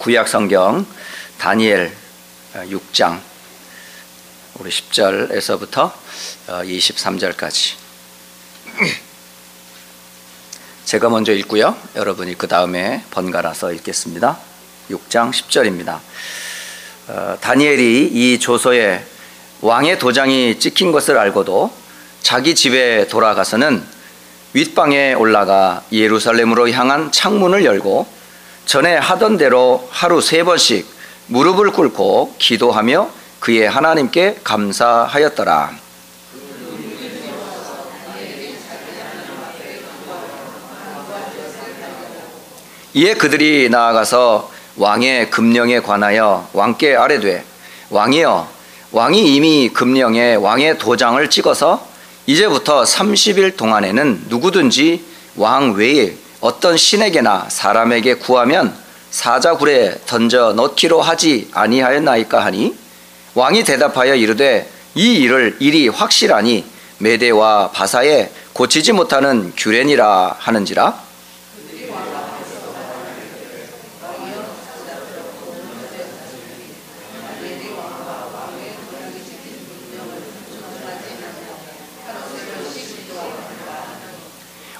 구약 성경 다니엘 6장 우리 10절에서부터 23절까지 제가 먼저 읽고요. 여러분이 그 다음에 번갈아서 읽겠습니다. 6장 10절입니다. 어, 다니엘이 이 조서에 왕의 도장이 찍힌 것을 알고도 자기 집에 돌아가서는 윗방에 올라가 예루살렘으로 향한 창문을 열고 전에 하던 대로 하루 세 번씩 무릎을 꿇고 기도하며 그의 하나님께 감사하였더라. 이에 그들이 나아가서 왕의 금령에 관하여 왕께 아뢰되 왕이여 왕이 이미 금령에 왕의 도장을 찍어서 이제부터 30일 동안에는 누구든지 왕 외에 어떤 신에게나 사람에게 구하면 사자굴에 던져 넣기로 하지 아니하였나이까 하니? 왕이 대답하여 이르되 이 일을 일이 확실하니 메대와 바사에 고치지 못하는 규례니라 하는지라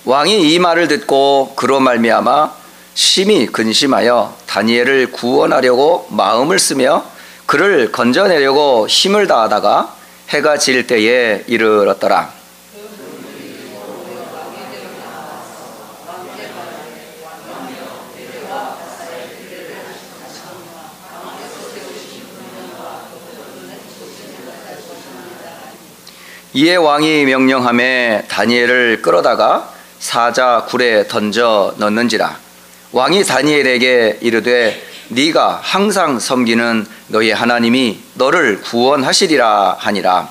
왕이 이 말을 듣고 그로 말미암아 심히 근심하여 다니엘을 구원하려고 마음을 쓰며 그를 건져내려고 힘을 다하다가 해가 질 때에 이르렀더라. 이에 왕이 명령함에 다니엘을 끌어다가 사자 굴에 던져 넣는지라. 왕이 다니엘에게 이르되 네가 항상 섬기는 너의 하나님이 너를 구원하시리라 하니라.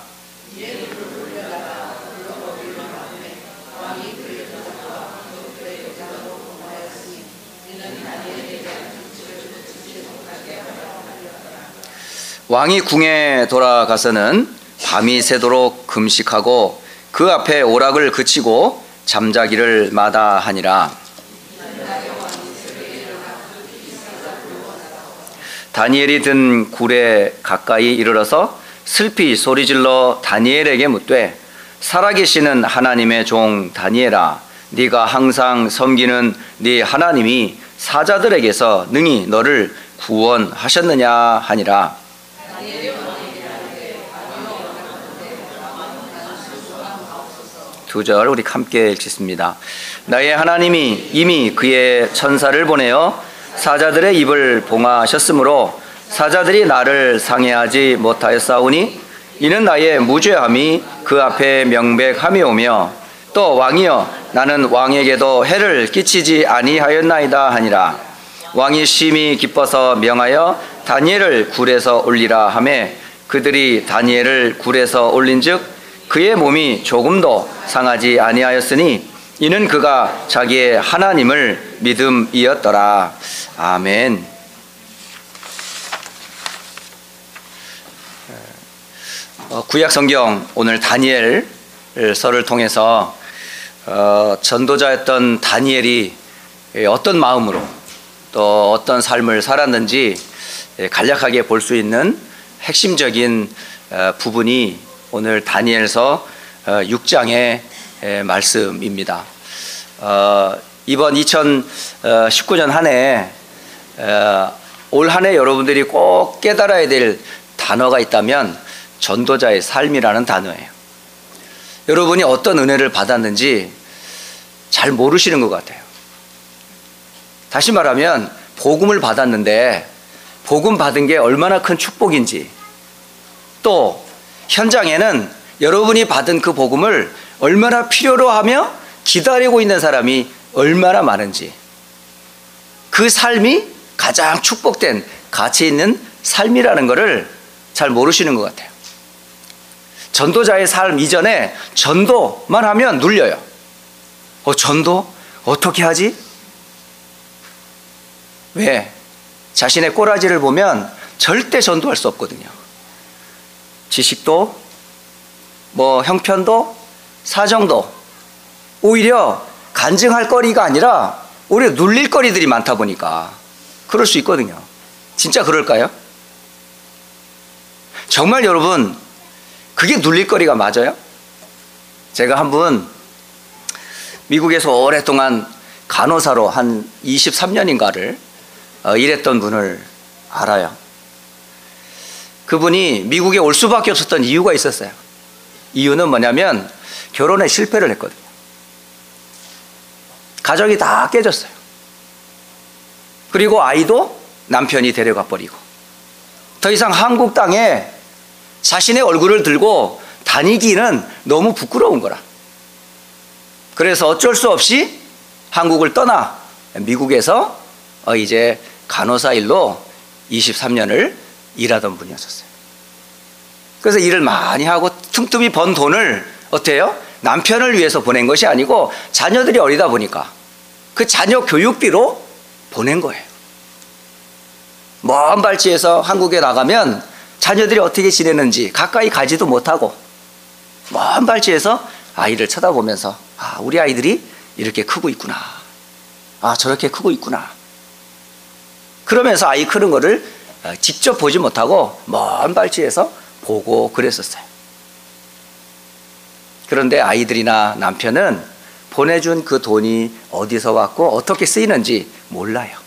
왕이 궁에 돌아가서는 밤이 새도록 금식하고 그 앞에 오락을 그치고 잠자기를 마다하니라. 다니엘이 든 굴에 가까이 이르러서 슬피 소리질러 다니엘에게 묻되 살아계시는 하나님의 종 다니엘아 네가 항상 섬기는 네 하나님이 사자들에게서 능히 너를 구원하셨느냐 하니라 두 절 우리 함께 읽겠습니다. 나의 하나님이 이미 그의 천사를 보내어 사자들의 입을 봉하셨으므로 사자들이 나를 상해하지 못하였사오니 이는 나의 무죄함이 그 앞에 명백함이 오며 또 왕이여 나는 왕에게도 해를 끼치지 아니하였나이다 하니라 왕이 심히 기뻐서 명하여 다니엘을 굴에서 올리라 하매 그들이 다니엘을 굴에서 올린즉 그의 몸이 조금도 상하지 아니하였으니 이는 그가 자기의 하나님을 믿음이었더라. 아멘. 어, 구약 성경 오늘 다니엘서를 통해서 어, 전도자였던 다니엘이 어떤 마음으로 또 어떤 삶을 살았는지 간략하게 볼 수 있는 핵심적인 어, 부분이 오늘 다니엘서 6장의 어, 말씀입니다. 어, 이번 2019년 한 해, 어, 올한 해 여러분들이 꼭 깨달아야 될 단어가 있다면 전도자의 삶이라는 단어예요. 여러분이 어떤 은혜를 받았는지 잘 모르시는 것 같아요. 다시 말하면 복음을 받았는데 복음 받은 게 얼마나 큰 축복인지 또 현장에는 여러분이 받은 그 복음을 얼마나 필요로 하며 기다리고 있는 사람이 얼마나 많은지 그 삶이 가장 축복된 가치 있는 삶이라는 것을 잘 모르시는 것 같아요. 전도자의 삶 이전에 전도만 하면 눌려요. 어, 전도? 어떻게 하지? 왜? 자신의 꼬라지를 보면 절대 전도할 수 없거든요. 지식도 뭐 형편도 사정도 오히려 간증할 거리가 아니라 오히려 눌릴 거리들이 많다 보니까 그럴 수 있거든요. 진짜 그럴까요? 정말 여러분, 그게 눌릴 거리가 맞아요? 제가 한 분 미국에서 오랫동안 간호사로 한 23년인가를 어, 일했던 분을 알아요. 그분이 미국에 올 수밖에 없었던 이유가 있었어요. 이유는 뭐냐면 결혼에 실패를 했거든요. 가정이 다 깨졌어요. 그리고 아이도 남편이 데려가 버리고 더 이상 한국 땅에 자신의 얼굴을 들고 다니기는 너무 부끄러운 거라. 그래서 어쩔 수 없이 한국을 떠나 미국에서 어, 이제 간호사 일로 23년을 일하던 분이었었어요. 그래서 일을 많이 하고 틈틈이 번 돈을 어때요? 남편을 위해서 보낸 것이 아니고 자녀들이 어리다 보니까 그 자녀 교육비로 보낸 거예요. 먼 발치에서 한국에 나가면 자녀들이 어떻게 지내는지 가까이 가지도 못하고 먼 발치에서 아이를 쳐다보면서 아, 우리 아이들이 이렇게 크고 있구나. 아, 저렇게 크고 있구나. 그러면서 아이 크는 거를 어, 직접 보지 못하고 먼 발치에서 보고 그랬었어요. 그런데 아이들이나 남편은 보내준 그 돈이 어디서 왔고 어떻게 쓰이는지 몰라요.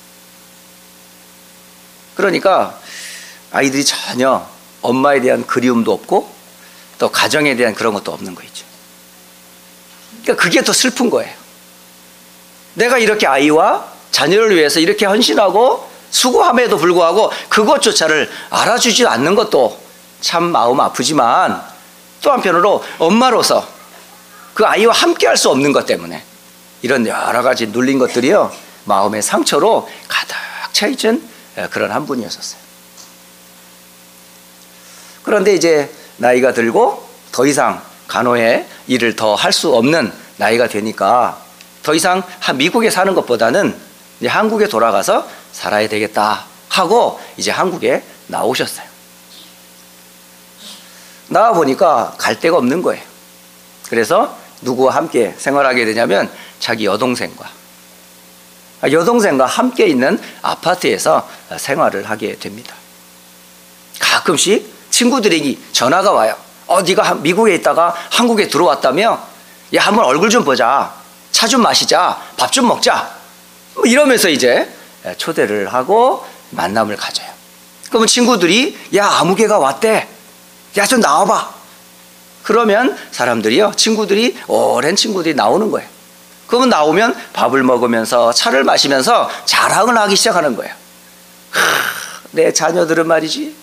그러니까 아이들이 전혀 엄마에 대한 그리움도 없고 또 가정에 대한 그런 것도 없는 거 있죠. 그러니까 그게 더 슬픈 거예요. 내가 이렇게 아이와 자녀를 위해서 이렇게 헌신하고 수고함에도 불구하고 그것조차를 알아주지 않는 것도 참 마음 아프지만 또 한편으로 엄마로서 그 아이와 함께 할 수 없는 것 때문에 이런 여러 가지 눌린 것들이요 마음의 상처로 가득 차 있는 그런 한 분이었었어요. 그런데 이제 나이가 들고 더 이상 간호의 일을 더 할 수 없는 나이가 되니까 더 이상 미국에 사는 것보다는 이제 한국에 돌아가서 살아야 되겠다 하고 이제 한국에 나오셨어요. 나와 보니까 갈 데가 없는 거예요. 그래서 누구와 함께 생활하게 되냐면 자기 여동생과 여동생과 함께 있는 아파트에서 생활을 하게 됩니다. 가끔씩 친구들에게 전화가 와요. 어, 네가 미국에 있다가 한국에 들어왔다며? 야, 한번 얼굴 좀 보자. 차 좀 마시자. 밥 좀 먹자. 뭐 이러면서 이제 초대를 하고 만남을 가져요. 그러면 친구들이 야, 아무개가 왔대. 야, 좀 나와봐. 그러면 사람들이요, 친구들이, 오랜 친구들이 나오는 거예요. 그러면 나오면 밥을 먹으면서 차를 마시면서 자랑을 하기 시작하는 거예요. 하, 내 자녀들은 말이지.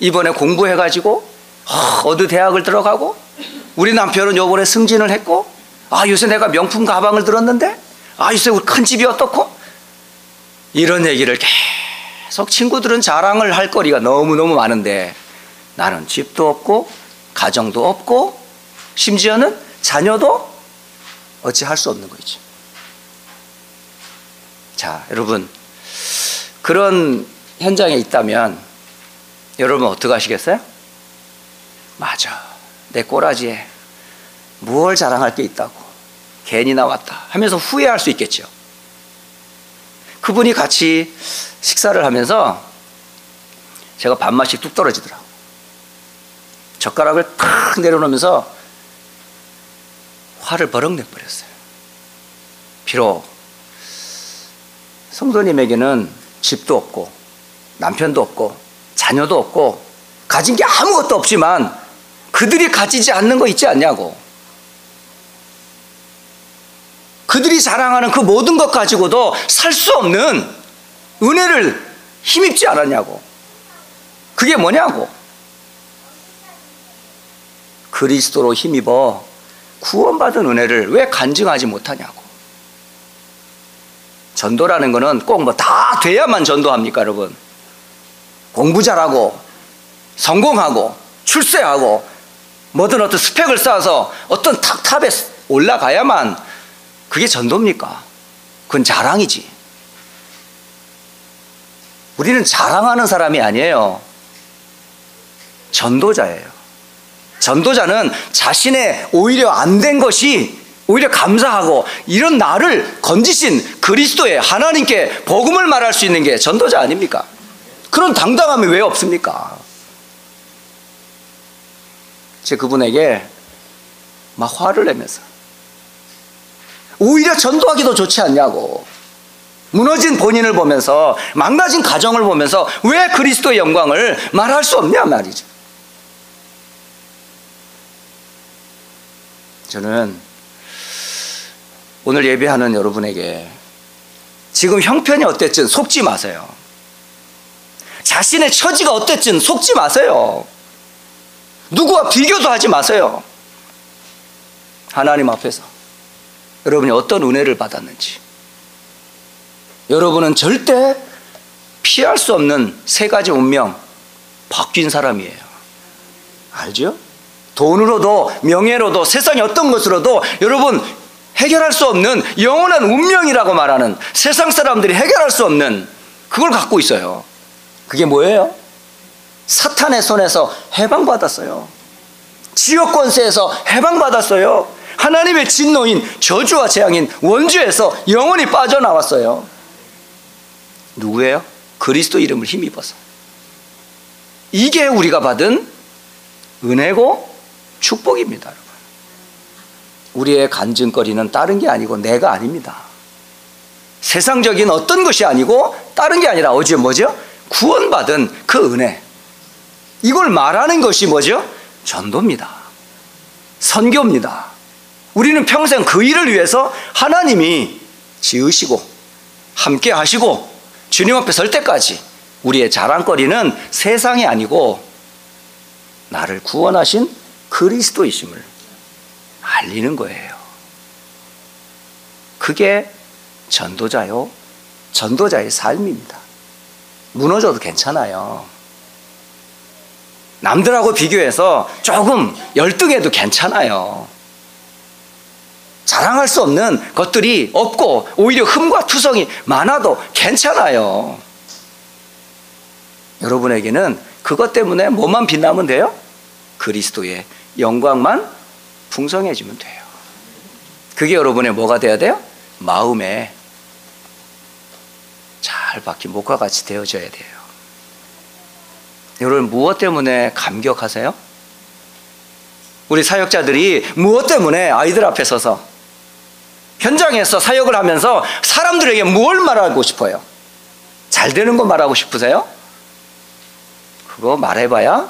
이번에 공부해가지고 어느 대학을 들어가고 우리 남편은 요번에 승진을 했고 아 요새 내가 명품 가방을 들었는데 아 요새 우리 큰 집이 어떻고 이런 얘기를 계속 친구들은 자랑을 할 거리가 너무너무 많은데 나는 집도 없고 가정도 없고 심지어는 자녀도 어찌 할 수 없는 거죠. 자, 여러분 그런 현장에 있다면 여러분 어떻게 하시겠어요? 맞아. 내 꼬라지에 무얼 자랑할 게 있다고. 괜히 나왔다. 하면서 후회할 수 있겠죠. 그분이 같이 식사를 하면서 제가 밥맛이 뚝 떨어지더라고. 젓가락을 탁 내려놓으면서 화를 버럭 내버렸어요. 비록 성도님에게는 집도 없고 남편도 없고 자녀도 없고 가진 게 아무것도 없지만 그들이 가지지 않는 거 있지 않냐고. 그들이 자랑하는 그 모든 것 가지고도 살 수 없는 은혜를 힘입지 않았냐고. 그게 뭐냐고. 그리스도로 힘입어 구원받은 은혜를 왜 간증하지 못하냐고. 전도라는 거는 꼭 뭐 다 돼야만 전도합니까, 여러분? 공부 잘하고 성공하고 출세하고 뭐든 어떤 스펙을 쌓아서 어떤 top top에 올라가야만 그게 전도입니까? 그건 자랑이지. 우리는 자랑하는 사람이 아니에요. 전도자예요. 전도자는 자신의 오히려 안 된 것이 오히려 감사하고 이런 나를 건지신 그리스도의 하나님께 복음을 말할 수 있는 게 전도자 아닙니까? 그런 당당함이 왜 없습니까? 제 그분에게 막 화를 내면서 오히려 전도하기도 좋지 않냐고. 무너진 본인을 보면서 망가진 가정을 보면서 왜 그리스도의 영광을 말할 수 없냐 말이죠. 저는 오늘 예배하는 여러분에게 지금 형편이 어땠든 속지 마세요. 자신의 처지가 어땠든 속지 마세요. 누구와 비교도 하지 마세요. 하나님 앞에서 여러분이 어떤 은혜를 받았는지 여러분은 절대 피할 수 없는 세 가지 운명 바뀐 사람이에요. 알죠? 돈으로도 명예로도 세상의 어떤 것으로도 여러분 해결할 수 없는 영원한 운명이라고 말하는 세상 사람들이 해결할 수 없는 그걸 갖고 있어요. 그게 뭐예요? 사탄의 손에서 해방받았어요. 지역 권세에서 해방받았어요. 하나님의 진노인 저주와 재앙인 원주에서 영원히 빠져나왔어요. 누구예요? 그리스도 이름을 힘입어서. 이게 우리가 받은 은혜고 축복입니다, 여러분. 우리의 간증거리는 다른 게 아니고 내가 아닙니다. 세상적인 어떤 것이 아니고 다른 게 아니라 어제 뭐죠? 구원받은 그 은혜. 이걸 말하는 것이 뭐죠? 전도입니다. 선교입니다. 우리는 평생 그 일을 위해서 하나님이 지으시고 함께 하시고 주님 앞에 설 때까지 우리의 자랑거리는 세상이 아니고 나를 구원하신 그리스도이심을 알리는 거예요. 그게 전도자요. 전도자의 삶입니다. 무너져도 괜찮아요. 남들하고 비교해서 조금 열등해도 괜찮아요. 자랑할 수 없는 것들이 없고 오히려 흠과 투성이 많아도 괜찮아요. 여러분에게는 그것 때문에 뭐만 빛나면 돼요? 그리스도의 영광만 풍성해지면 돼요. 그게 여러분의 뭐가 돼야 돼요? 마음에 잘 박힌 목과 같이 되어져야 돼요. 여러분 무엇 때문에 감격하세요? 우리 사역자들이 무엇 때문에 아이들 앞에 서서 현장에서 사역을 하면서 사람들에게 뭘 말하고 싶어요? 잘 되는 거 말하고 싶으세요? 그거 말해봐야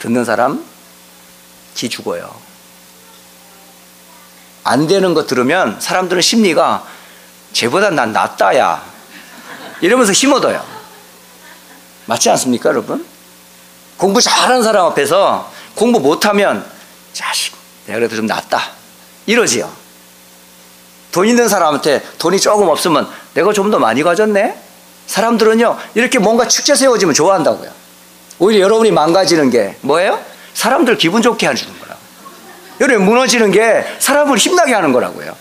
듣는 사람 기 죽어요. 안 되는 거 들으면 사람들은 심리가 쟤보다 난 낫다야. 이러면서 힘 얻어요. 맞지 않습니까, 여러분? 공부 잘하는 사람 앞에서 공부 못하면 자식, 내가 그래도 좀 낫다. 이러지요. 돈 있는 사람한테 돈이 조금 없으면 내가 좀 더 많이 가졌네? 사람들은요, 이렇게 뭔가 축제 세워지면 좋아한다고요. 오히려 여러분이 망가지는 게 뭐예요? 사람들 기분 좋게 해주는 거라. 여러분 무너지는 게 사람을 힘나게 하는 거라고요.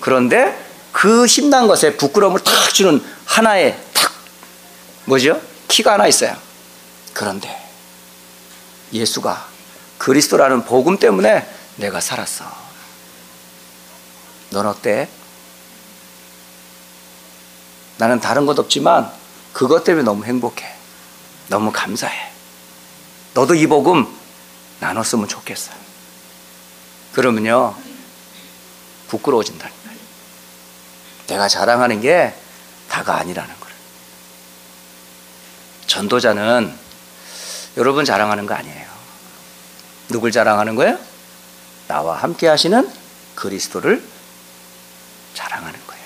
그런데 그 힘난 것에 부끄러움을 탁 주는 하나의 탁 뭐죠? 키가 하나 있어요. 그런데 예수가 그리스도라는 복음 때문에 내가 살았어. 넌 어때? 나는 다른 것 없지만 그것 때문에 너무 행복해. 너무 감사해. 너도 이 복음 나눴으면 좋겠어. 그러면요, 부끄러워진다는 거예요. 내가 자랑하는 게 다가 아니라는 거예요. 전도자는 여러분 자랑하는 거 아니에요. 누굴 자랑하는 거예요? 나와 함께 하시는 그리스도를 자랑하는 거예요.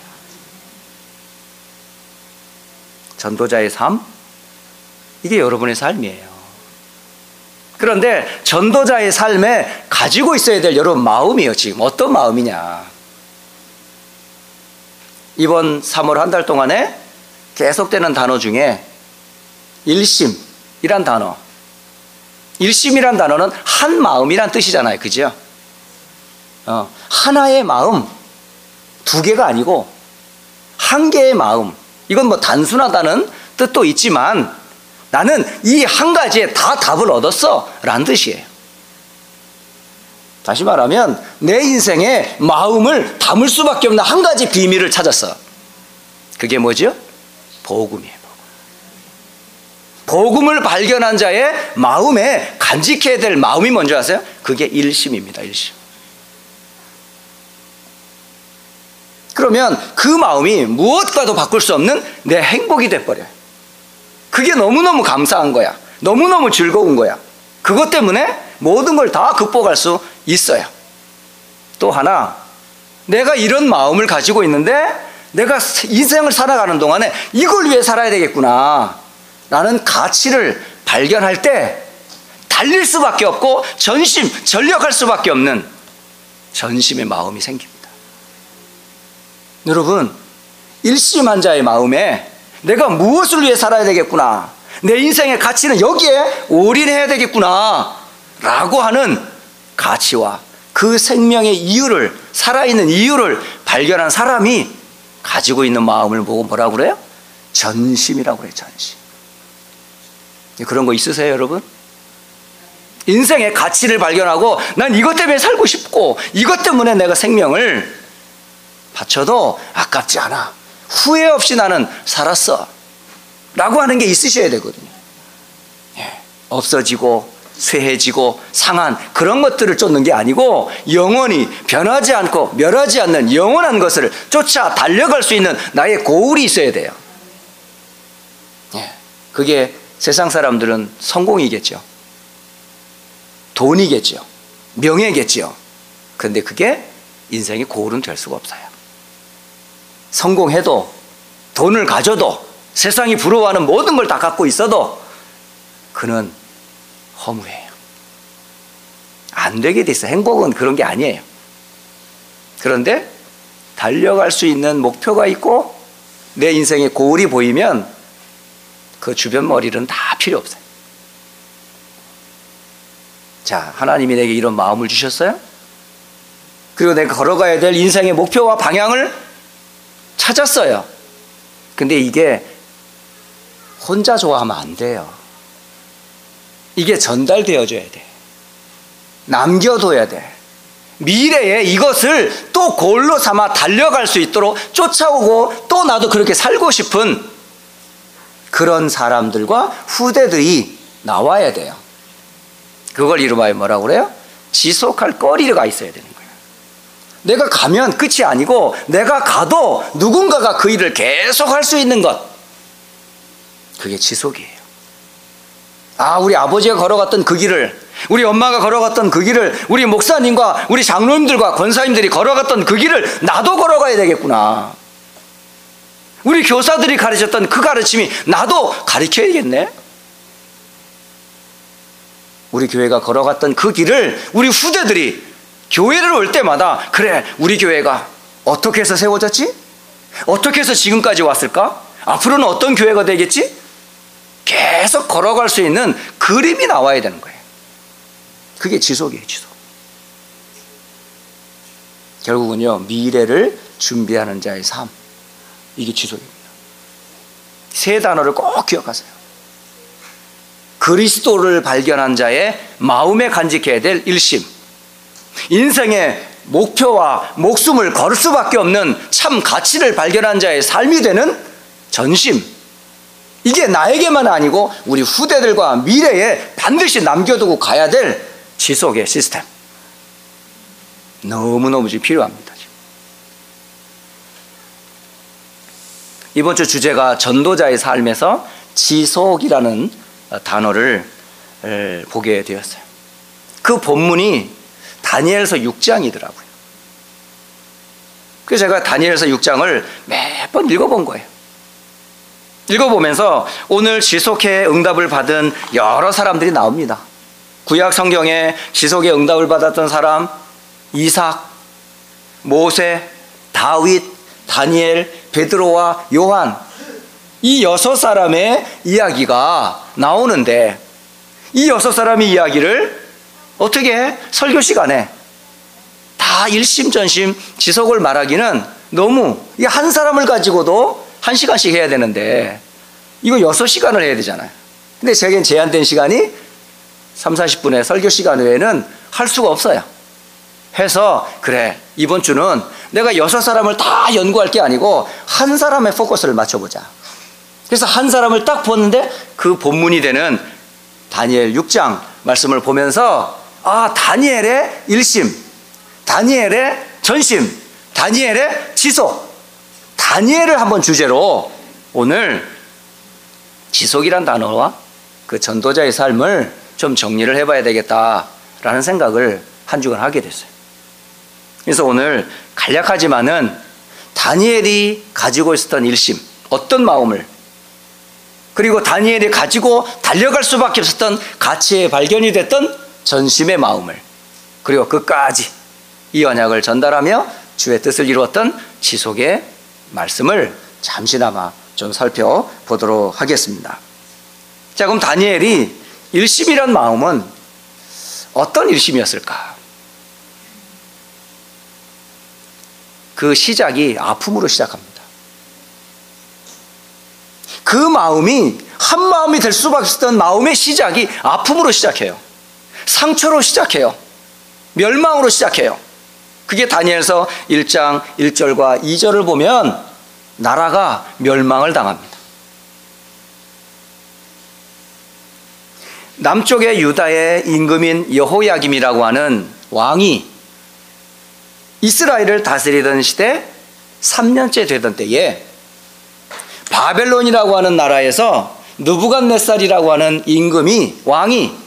전도자의 삶, 이게 여러분의 삶이에요. 그런데 전도자의 삶에 가지고 있어야 될 여러분 마음이에요, 지금. 어떤 마음이냐. 이번 3월 한 달 동안에 계속되는 단어 중에 일심이란 단어. 일심이란 단어는 한 마음이란 뜻이잖아요. 그죠? 어, 하나의 마음. 두 개가 아니고 한 개의 마음. 이건 뭐 단순하다는 뜻도 있지만 나는 이 한 가지에 다 답을 얻었어. 라는 뜻이에요. 다시 말하면 내 인생에 마음을 담을 수밖에 없는 한 가지 비밀을 찾았어. 그게 뭐죠? 복음이에요. 복음. 복음을 발견한 자의 마음에 간직해야 될 마음이 뭔지 아세요? 그게 일심입니다. 일심. 그러면 그 마음이 무엇과도 바꿀 수 없는 내 행복이 돼버려요. 그게 너무너무 감사한 거야. 너무너무 즐거운 거야. 그것 때문에 모든 걸 다 극복할 수 있어요. 또 하나, 내가 이런 마음을 가지고 있는데 내가 인생을 살아가는 동안에 이걸 위해 살아야 되겠구나. 라는 가치를 발견할 때 달릴 수밖에 없고 전심, 전력할 수밖에 없는 전심의 마음이 생깁니다. 여러분, 일심한 자의 마음에 내가 무엇을 위해 살아야 되겠구나. 내 인생의 가치는 여기에 올인해야 되겠구나. 라고 하는 가치와 그 생명의 이유를, 살아있는 이유를 발견한 사람이 가지고 있는 마음을 보고 뭐라고 그래요? 전심이라고 그래요, 전심. 그런 거 있으세요, 여러분? 인생의 가치를 발견하고 난 이것 때문에 살고 싶고 이것 때문에 내가 생명을 바쳐도 아깝지 않아. 후회 없이 나는 살았어. 라고 하는 게 있으셔야 되거든요. 예. 없어지고 쇠해지고 상한 그런 것들을 쫓는 게 아니고 영원히 변하지 않고 멸하지 않는 영원한 것을 쫓아 달려갈 수 있는 나의 고울이 있어야 돼요. 예. 그게 세상 사람들은 성공이겠죠. 돈이겠죠. 명예겠죠. 그런데 그게 인생의 고울은 될 수가 없어요. 성공해도 돈을 가져도 세상이 부러워하는 모든 걸 다 갖고 있어도 그는 허무해요. 안 되게 돼 있어. 행복은 그런 게 아니에요. 그런데 달려갈 수 있는 목표가 있고 내 인생의 고울이 보이면 그 주변 머리는 다 필요 없어요. 자, 하나님이 내게 이런 마음을 주셨어요? 그리고 내가 걸어가야 될 인생의 목표와 방향을 찾았어요. 근데 이게 혼자 좋아하면 안 돼요. 이게 전달되어줘야 돼. 남겨둬야 돼. 미래에 이것을 또 골로 삼아 달려갈 수 있도록 쫓아오고 또 나도 그렇게 살고 싶은 그런 사람들과 후대들이 나와야 돼요. 그걸 이름하여 뭐라고 그래요? 지속할 거리가 있어야 되는. 내가 가면 끝이 아니고 내가 가도 누군가가 그 일을 계속 할 수 있는 것. 그게 지속이에요. 아, 우리 아버지가 걸어갔던 그 길을, 우리 엄마가 걸어갔던 그 길을, 우리 목사님과 우리 장로님들과 권사님들이 걸어갔던 그 길을 나도 걸어가야 되겠구나. 우리 교사들이 가르쳤던 그 가르침이 나도 가르쳐야겠네. 우리 교회가 걸어갔던 그 길을 우리 후대들이 교회를 올 때마다 그래, 우리 교회가 어떻게 해서 세워졌지? 어떻게 해서 지금까지 왔을까? 앞으로는 어떤 교회가 되겠지? 계속 걸어갈 수 있는 그림이 나와야 되는 거예요. 그게 지속이에요, 지속. 결국은요, 미래를 준비하는 자의 삶. 이게 지속입니다. 세 단어를 꼭 기억하세요. 그리스도를 발견한 자의 마음에 간직해야 될 일심. 인생의 목표와 목숨을 걸 수밖에 없는 참 가치를 발견한 자의 삶이 되는 전심. 이게 나에게만 아니고 우리 후대들과 미래에 반드시 남겨두고 가야 될 지속의 시스템. 너무너무 필요합니다. 이번 주 주제가 전도자의 삶에서 지속이라는 단어를 보게 되었어요. 그 본문이 다니엘서 6장이더라고요. 그래서 제가 다니엘서 6장을 몇 번 읽어본 거예요. 읽어보면서 오늘 지속해 응답을 받은 여러 사람들이 나옵니다. 구약 성경에 지속의 응답을 받았던 사람, 이삭, 모세, 다윗, 다니엘, 베드로와 요한 이 여섯 사람의 이야기가 나오는데 이 여섯 사람의 이야기를 어떻게 설교 시간에 다 일심전심 지속을 말하기는 너무 한 사람을 가지고도 한 시간씩 해야 되는데 이거 여섯 시간을 해야 되잖아요. 근데 제겐 제한된 시간이 3, 40분의 설교 시간 외에는 할 수가 없어요. 해서 그래 이번 주는 내가 여섯 사람을 다 연구할 게 아니고 한 사람의 포커스를 맞춰보자. 그래서 한 사람을 딱 보는데 그그 본문이 되는 다니엘 6장 말씀을 보면서 아, 다니엘의 일심, 다니엘의 전심, 다니엘의 지속, 다니엘을 한번 주제로 오늘 지속이란 단어와 그 전도자의 삶을 좀 정리를 해봐야 되겠다라는 생각을 한 주간 하게 됐어요. 그래서 오늘 간략하지만은 다니엘이 가지고 있었던 일심, 어떤 마음을 그리고 다니엘이 가지고 달려갈 수밖에 없었던 가치의 발견이 됐던 전심의 마음을 그리고 끝까지 이 언약을 전달하며 주의 뜻을 이루었던 지속의 말씀을 잠시나마 좀 살펴보도록 하겠습니다. 자, 그럼 다니엘이 일심이란 마음은 어떤 일심이었을까? 그 시작이 아픔으로 시작합니다. 그 마음이 한 마음이 될 수밖에 없었던 마음의 시작이 아픔으로 시작해요. 상처로 시작해요. 멸망으로 시작해요. 그게 다니엘서 1장 1절과 2절을 보면 나라가 멸망을 당합니다. 남쪽의 유다의 임금인 여호야김이라고 하는 왕이 이스라엘을 다스리던 시대 3년째 되던 때에 바벨론이라고 하는 나라에서 느부갓네살이라고 하는 임금이 왕이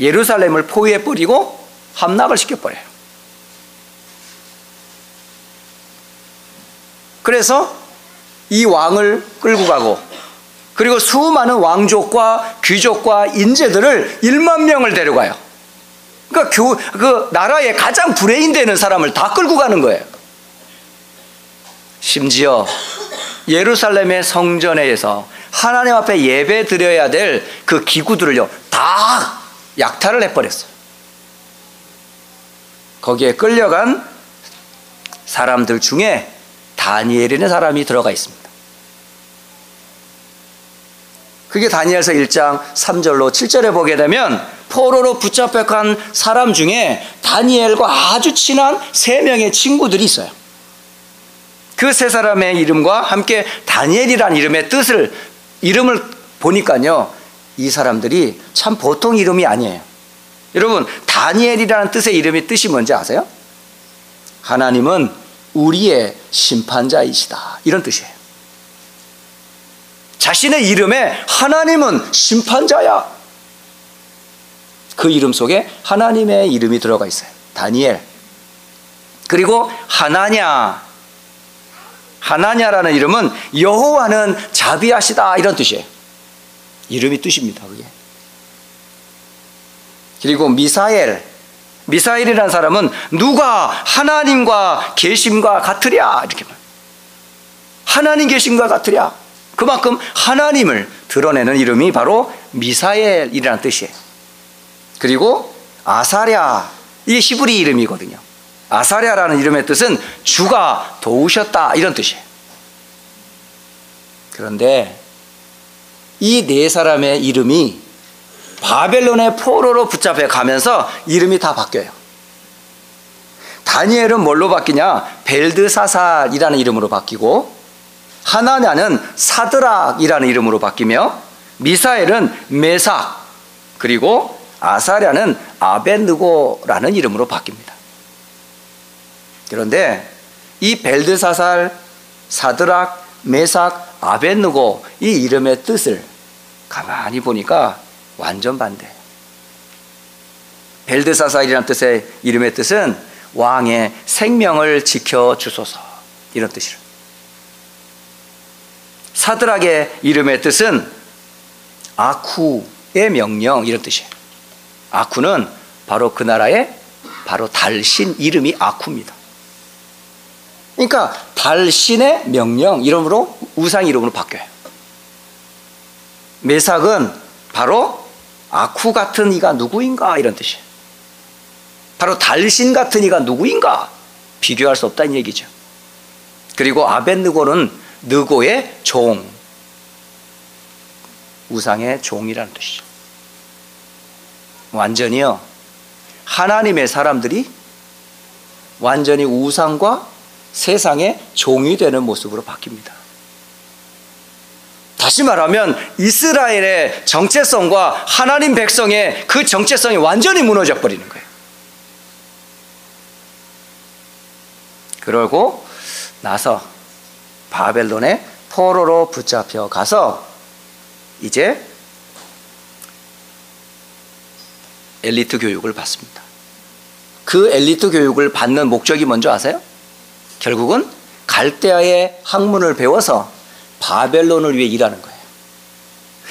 예루살렘을 포위해 버리고 함락을 시켜 버려요. 그래서 이 왕을 끌고 가고 그리고 수많은 왕족과 귀족과 인재들을 1만 명을 데려가요. 그러니까 교, 그 나라의 가장 브레인 되는 사람을 다 끌고 가는 거예요. 심지어 예루살렘의 성전에서 하나님 앞에 예배 드려야 될 그 기구들을요, 다 약탈을 해버렸어요. 거기에 끌려간 사람들 중에 다니엘이라는 사람이 들어가 있습니다. 그게 다니엘서 1장 3절로 7절에 보게 되면 포로로 붙잡혀간 사람 중에 다니엘과 아주 친한 세 명의 친구들이 있어요. 그 세 사람의 이름과 함께 다니엘이라는 이름의 뜻을 이름을 보니까요. 이 사람들이 참 보통 이름이 아니에요. 여러분, 다니엘이라는 뜻의 이름이 뜻이 뭔지 아세요? 하나님은 우리의 심판자이시다. 이런 뜻이에요. 자신의 이름에 하나님은 심판자야. 그 이름 속에 하나님의 이름이 들어가 있어요. 다니엘. 그리고 하나냐. 하나냐라는 이름은 여호와는 자비하시다 이런 뜻이에요. 이름이 뜻입니다. 그게. 그리고 미사엘. 미사일이라는 사람은 누가 하나님과 계심과 같으랴 이렇게 말. 하나님 계심과 같으랴. 그만큼 하나님을 드러내는 이름이 바로 미사엘이라는 뜻이에요. 그리고 아사랴 이게 히브리 이름이거든요. 아사랴라는 이름의 뜻은 주가 도우셨다 이런 뜻이에요. 그런데 이 네 사람의 이름이 바벨론의 포로로 붙잡혀 가면서 이름이 다 바뀌어요. 다니엘은 뭘로 바뀌냐? 벨드사살이라는 이름으로 바뀌고 하나냐는 사드락이라는 이름으로 바뀌며 미사엘은 메삭 그리고 아사랴는 아벤느고라는 이름으로 바뀝니다. 그런데 이 벨드사살, 사드락, 메삭, 아벤느고 이 이름의 뜻을 가만히 보니까 완전 반대. 벨드사살이라는 뜻의 이름의 뜻은 왕의 생명을 지켜 주소서 이런 뜻이라. 사드락의 이름의 뜻은 아쿠의 명령 이런 뜻이에요. 아쿠는 바로 그 나라의 바로 달신 이름이 아쿠입니다. 그러니까 달신의 명령 이름으로 우상 이름으로 바뀌어요. 메삭은 바로 아쿠 같은 이가 누구인가 이런 뜻이에요. 바로 달신 같은 이가 누구인가 비교할 수 없다는 얘기죠. 그리고 아벤느고는 느고의 종, 우상의 종이라는 뜻이죠. 완전히요, 하나님의 사람들이 완전히 우상과 세상의 종이 되는 모습으로 바뀝니다. 다시 말하면 이스라엘의 정체성과 하나님 백성의 그 정체성이 완전히 무너져 버리는 거예요. 그러고 나서 바벨론의 포로로 붙잡혀 가서 이제 엘리트 교육을 받습니다. 그 엘리트 교육을 받는 목적이 뭔지 아세요? 결국은 갈대아의 학문을 배워서 바벨론을 위해 일하는 거예요.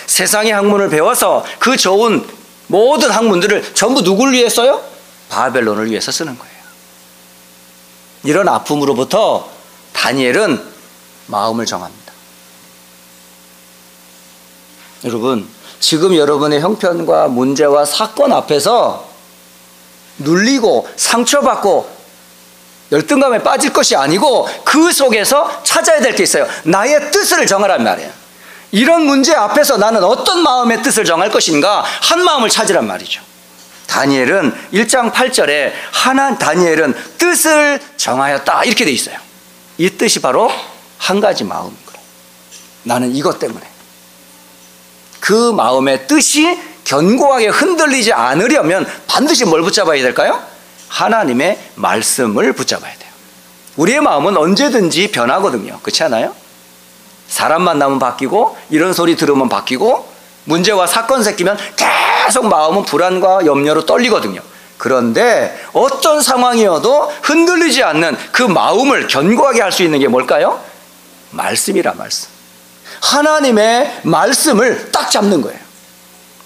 세상의 학문을 배워서 그 좋은 모든 학문들을 전부 누구를 위해 써요? 바벨론을 위해서 쓰는 거예요. 이런 아픔으로부터 다니엘은 마음을 정합니다. 여러분, 지금 여러분의 형편과 문제와 사건 앞에서 눌리고 상처받고 열등감에 빠질 것이 아니고 그 속에서 찾아야 될 게 있어요. 나의 뜻을 정하란 말이에요. 이런 문제 앞에서 나는 어떤 마음의 뜻을 정할 것인가 한 마음을 찾으란 말이죠. 다니엘은 1장 8절에 하나 다니엘은 뜻을 정하였다 이렇게 돼 있어요. 이 뜻이 바로 한 가지 마음인 거예요. 나는 이것 때문에 그 마음의 뜻이 견고하게 흔들리지 않으려면 반드시 뭘 붙잡아야 될까요? 하나님의 말씀을 붙잡아야 돼요. 우리의 마음은 언제든지 변하거든요. 그렇지 않아요? 사람 만나면 바뀌고 이런 소리 들으면 바뀌고 문제와 사건 생기면 계속 마음은 불안과 염려로 떨리거든요. 그런데 어떤 상황이어도 흔들리지 않는 그 마음을 견고하게 할 수 있는 게 뭘까요? 말씀이라 말씀. 하나님의 말씀을 딱 잡는 거예요.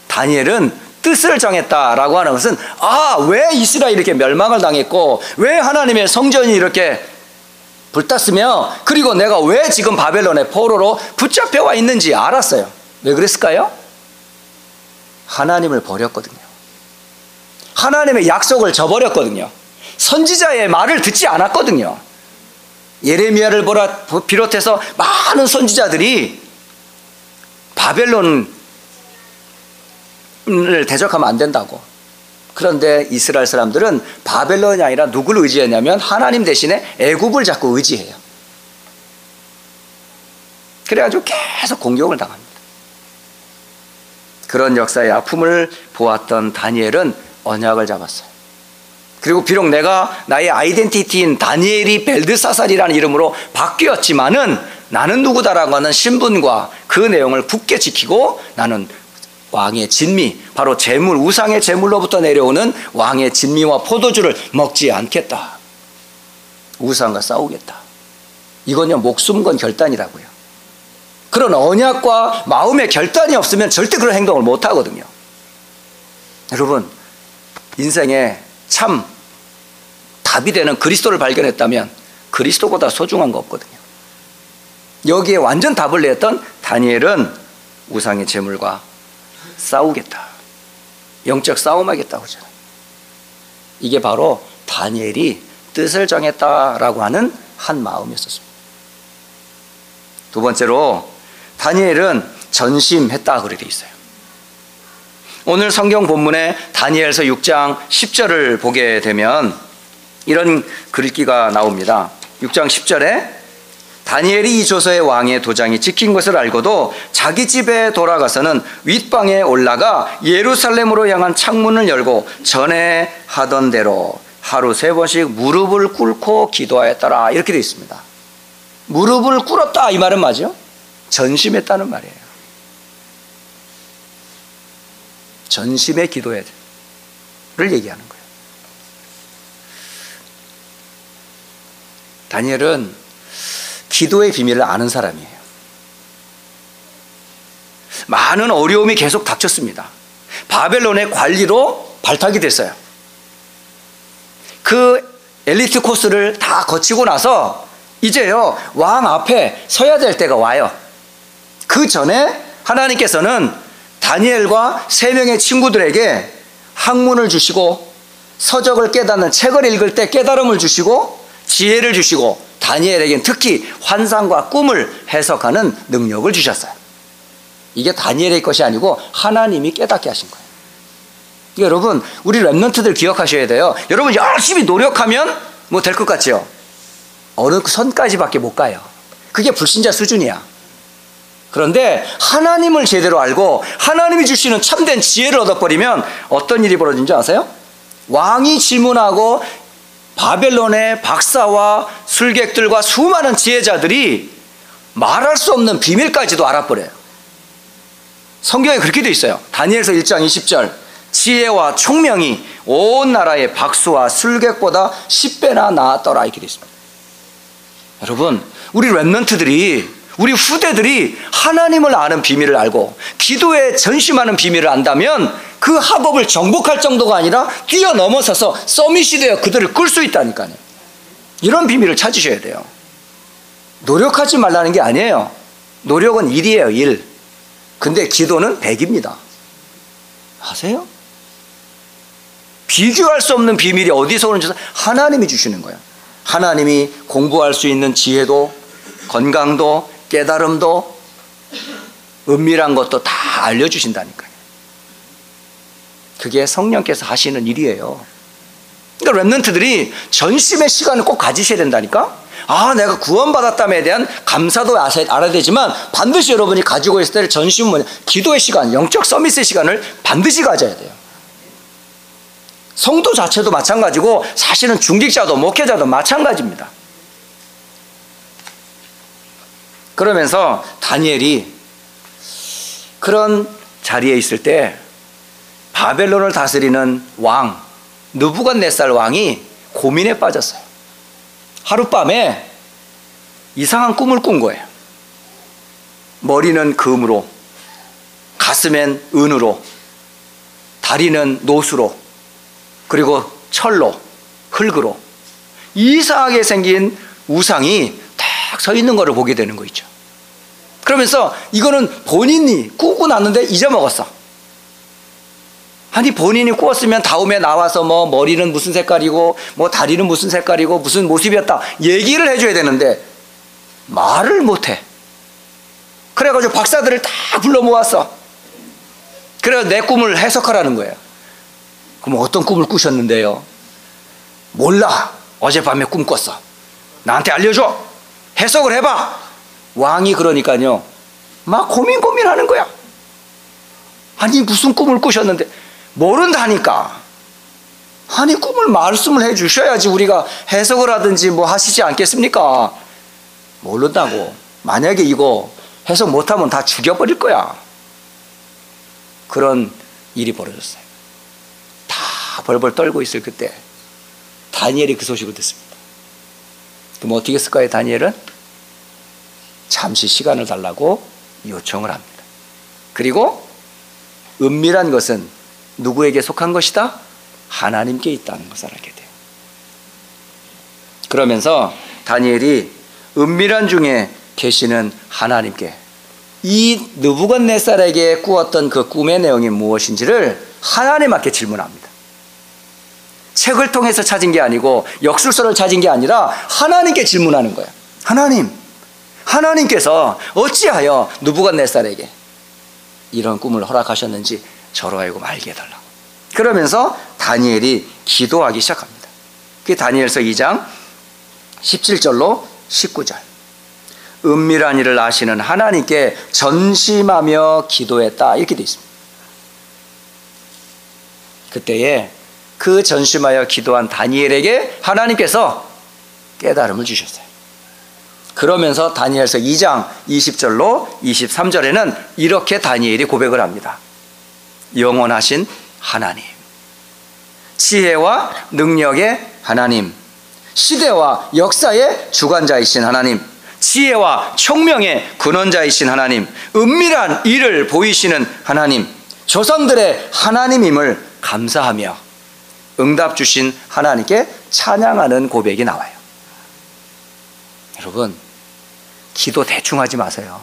다니엘은 뜻을 정했다라고 하는 것은 아, 왜 이스라엘이 이렇게 멸망을 당했고 왜 하나님의 성전이 이렇게 불탔으며 그리고 내가 왜 지금 바벨론의 포로로 붙잡혀 와 있는지 알았어요. 왜 그랬을까요? 하나님을 버렸거든요. 하나님의 약속을 저버렸거든요. 선지자의 말을 듣지 않았거든요. 예레미야를 비롯해서 많은 선지자들이 바벨론 을 대적하면 안 된다고. 그런데 이스라엘 사람들은 바벨론이 아니라 누구를 의지했냐면 하나님 대신에 애굽을 자꾸 의지해요. 그래가지고 계속 공격을 당합니다. 그런 역사의 아픔을 보았던 다니엘은 언약을 잡았어요. 그리고 비록 내가 나의 아이덴티티인 다니엘이 벨드사살이라는 이름으로 바뀌었지만은 나는 누구다라고 하는 신분과 그 내용을 굳게 지키고 나는 왕의 진미, 바로 재물, 우상의 재물로부터 내려오는 왕의 진미와 포도주를 먹지 않겠다. 우상과 싸우겠다. 이건요, 목숨 건 결단이라고요. 그런 언약과 마음의 결단이 없으면 절대 그런 행동을 못 하거든요. 여러분, 인생에 참 답이 되는 그리스도를 발견했다면 그리스도보다 소중한 거 없거든요. 여기에 완전 답을 냈던 다니엘은 우상의 재물과 싸우겠다. 영적 싸움하겠다고 하잖아요. 이게 바로 다니엘이 뜻을 정했다라고 하는 한 마음이었습니다. 두 번째로 다니엘은 전심했다 그렇게 돼 있어요. 오늘 성경 본문에 다니엘서 6장 10절을 보게 되면 이런 글귀가 나옵니다. 6장 10절에 다니엘이 이 조서의 왕의 도장이 찍힌 것을 알고도 자기 집에 돌아가서는 윗방에 올라가 예루살렘으로 향한 창문을 열고 전에 하던 대로 하루 세 번씩 무릎을 꿇고 기도하였더라 이렇게 되어 있습니다. 무릎을 꿇었다 이 말은 맞죠? 전심했다는 말이에요. 전심의 기도를 얘기하는 거예요. 다니엘은 기도의 비밀을 아는 사람이에요. 많은 어려움이 계속 닥쳤습니다. 바벨론의 관리로 발탁이 됐어요. 그 엘리트 코스를 다 거치고 나서 이제요, 왕 앞에 서야 될 때가 와요. 그 전에 하나님께서는 다니엘과 세 명의 친구들에게 학문을 주시고 서적을 깨닫는 책을 읽을 때 깨달음을 주시고 지혜를 주시고 다니엘에겐 특히 환상과 꿈을 해석하는 능력을 주셨어요. 이게 다니엘의 것이 아니고 하나님이 깨닫게 하신 거예요. 여러분, 우리 랩런트들 기억하셔야 돼요. 여러분 열심히 노력하면 뭐 될 것 같죠? 어느 선까지밖에 못 가요. 그게 불신자 수준이야. 그런데 하나님을 제대로 알고 하나님이 주시는 참된 지혜를 얻어버리면 어떤 일이 벌어진지 아세요? 왕이 질문하고 바벨론의 박사와 술객들과 수많은 지혜자들이 말할 수 없는 비밀까지도 알아버려요. 성경에 그렇게 되어 있어요. 다니엘서 1장 20절. 지혜와 총명이 온 나라의 박수와 술객보다 10배나 나았더라 이렇게 되어 있습니다. 여러분, 우리 랩런트들이 우리 후대들이 하나님을 아는 비밀을 알고 기도에 전심하는 비밀을 안다면 그 학업을 정복할 정도가 아니라 뛰어넘어서서 서밋이 되어 그들을 끌 수 있다니까요. 이런 비밀을 찾으셔야 돼요. 노력하지 말라는 게 아니에요. 노력은 일이에요, 일. 근데 기도는 백입니다. 아세요? 비교할 수 없는 비밀이 어디서 오는지 하나님이 주시는 거예요. 하나님이 공부할 수 있는 지혜도, 건강도, 깨달음도, 은밀한 것도 다 알려주신다니까요. 그게 성령께서 하시는 일이에요. 그러니까 랩런트들이 전심의 시간을 꼭 가지셔야 된다니까? 아, 내가 구원받았다에 대한 감사도 알아야 되지만 반드시 여러분이 가지고 있을 때 전심 뭐냐? 기도의 시간, 영적 서밋의 시간을 반드시 가져야 돼요. 성도 자체도 마찬가지고 사실은 중직자도 목회자도 마찬가지입니다. 그러면서 다니엘이 그런 자리에 있을 때 바벨론을 다스리는 왕 느부갓네살 왕이 고민에 빠졌어요. 하룻밤에 이상한 꿈을 꾼 거예요. 머리는 금으로, 가슴엔 은으로, 다리는 노수로, 그리고 철로, 흙으로 이상하게 생긴 우상이 딱 서 있는 것을 보게 되는 거 있죠. 그러면서 이거는 본인이 꾸고 났는데 잊어먹었어. 아니 본인이 꾸었으면 다음에 나와서 뭐 머리는 무슨 색깔이고 뭐 다리는 무슨 색깔이고 무슨 모습이었다 얘기를 해줘야 되는데 말을 못해. 그래가지고 박사들을 다 불러 모았어. 그래서 내 꿈을 해석하라는 거예요. 그럼 어떤 꿈을 꾸셨는데요? 몰라. 어젯밤에 꿈 꿨어. 나한테 알려줘. 해석을 해봐. 왕이 그러니까요. 막 고민 고민하는 거야. 아니 무슨 꿈을 꾸셨는데 모른다니까. 아니 꿈을 말씀을 해 주셔야지 우리가 해석을 하든지 뭐 하시지 않겠습니까? 모른다고. 만약에 이거 해석 못하면 다 죽여버릴 거야. 그런 일이 벌어졌어요. 다 벌벌 떨고 있을 그때 다니엘이 그 소식을 듣습니다. 그럼 어떻게 했을까요, 다니엘은? 잠시 시간을 달라고 요청을 합니다. 그리고 은밀한 것은 누구에게 속한 것이다? 하나님께 있다는 것을 알게 돼요. 그러면서 다니엘이 은밀한 중에 계시는 하나님께 이 느부갓네살에게 꾸었던 그 꿈의 내용이 무엇인지를 하나님께 질문합니다. 책을 통해서 찾은 게 아니고 역술서를 찾은 게 아니라 하나님께 질문하는 거예요. 하나님, 하나님께서 어찌하여 느부갓네살에게 이런 꿈을 허락하셨는지 저로 알고 알게 해달라고. 그러면서 다니엘이 기도하기 시작합니다. 그게 다니엘서 2장 17절로 19절. 은밀한 일을 아시는 하나님께 전심하며 기도했다. 이렇게 되어 있습니다. 그때에 그 전심하여 기도한 다니엘에게 하나님께서 깨달음을 주셨어요. 그러면서 다니엘서 2장 20절로 23절에는 이렇게 다니엘이 고백을 합니다. 영원하신 하나님. 지혜와 능력의 하나님. 시대와 역사의 주관자이신 하나님. 지혜와 총명의 근원자이신 하나님. 은밀한 일을 보이시는 하나님. 조상들의 하나님임을 감사하며 응답 주신 하나님께 찬양하는 고백이 나와요. 여러분, 기도 대충 하지 마세요.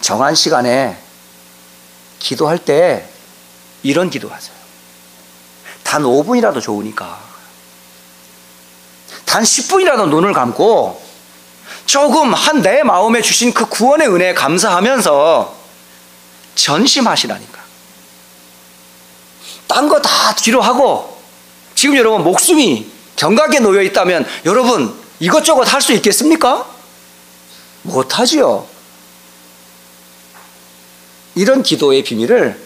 정한 시간에 기도할 때 이런 기도하세요. 단 5분이라도 좋으니까. 단 10분이라도 눈을 감고 조금 한 내 마음에 주신 그 구원의 은혜에 감사하면서 전심하시라니까. 딴 거 다 뒤로 하고 지금 여러분 목숨이 경각에 놓여 있다면 여러분 이것저것 할 수 있겠습니까? 못하지요. 이런 기도의 비밀을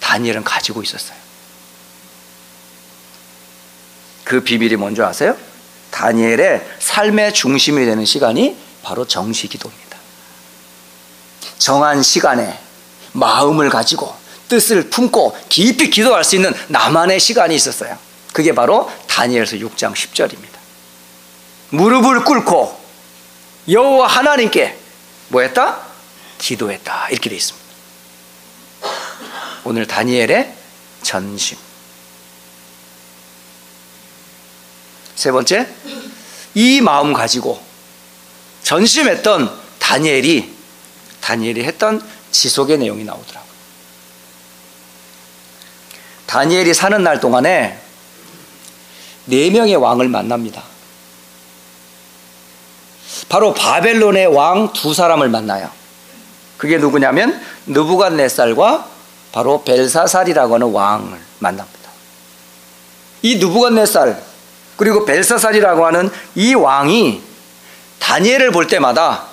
다니엘은 가지고 있었어요. 그 비밀이 뭔지 아세요? 다니엘의 삶의 중심이 되는 시간이 바로 정시 기도입니다. 정한 시간에 마음을 가지고 뜻을 품고 깊이 기도할 수 있는 나만의 시간이 있었어요. 그게 바로 다니엘서 6장 10절입니다. 무릎을 꿇고 여호와 하나님께 뭐 했다? 기도했다. 이렇게 되어 있습니다. 오늘 다니엘의 전심. 세 번째, 이 마음 가지고 전심했던 다니엘이 다니엘이 했던 지속의 내용이 나오더라고요. 다니엘이 사는 날 동안에 네 명의 왕을 만납니다. 바로 바벨론의 왕 두 사람을 만나요. 그게 누구냐면 느부갓네살과 바로 벨사살이라고 하는 왕을 만납니다. 이 느부갓네살 그리고 벨사살이라고 하는 이 왕이 다니엘을 볼 때마다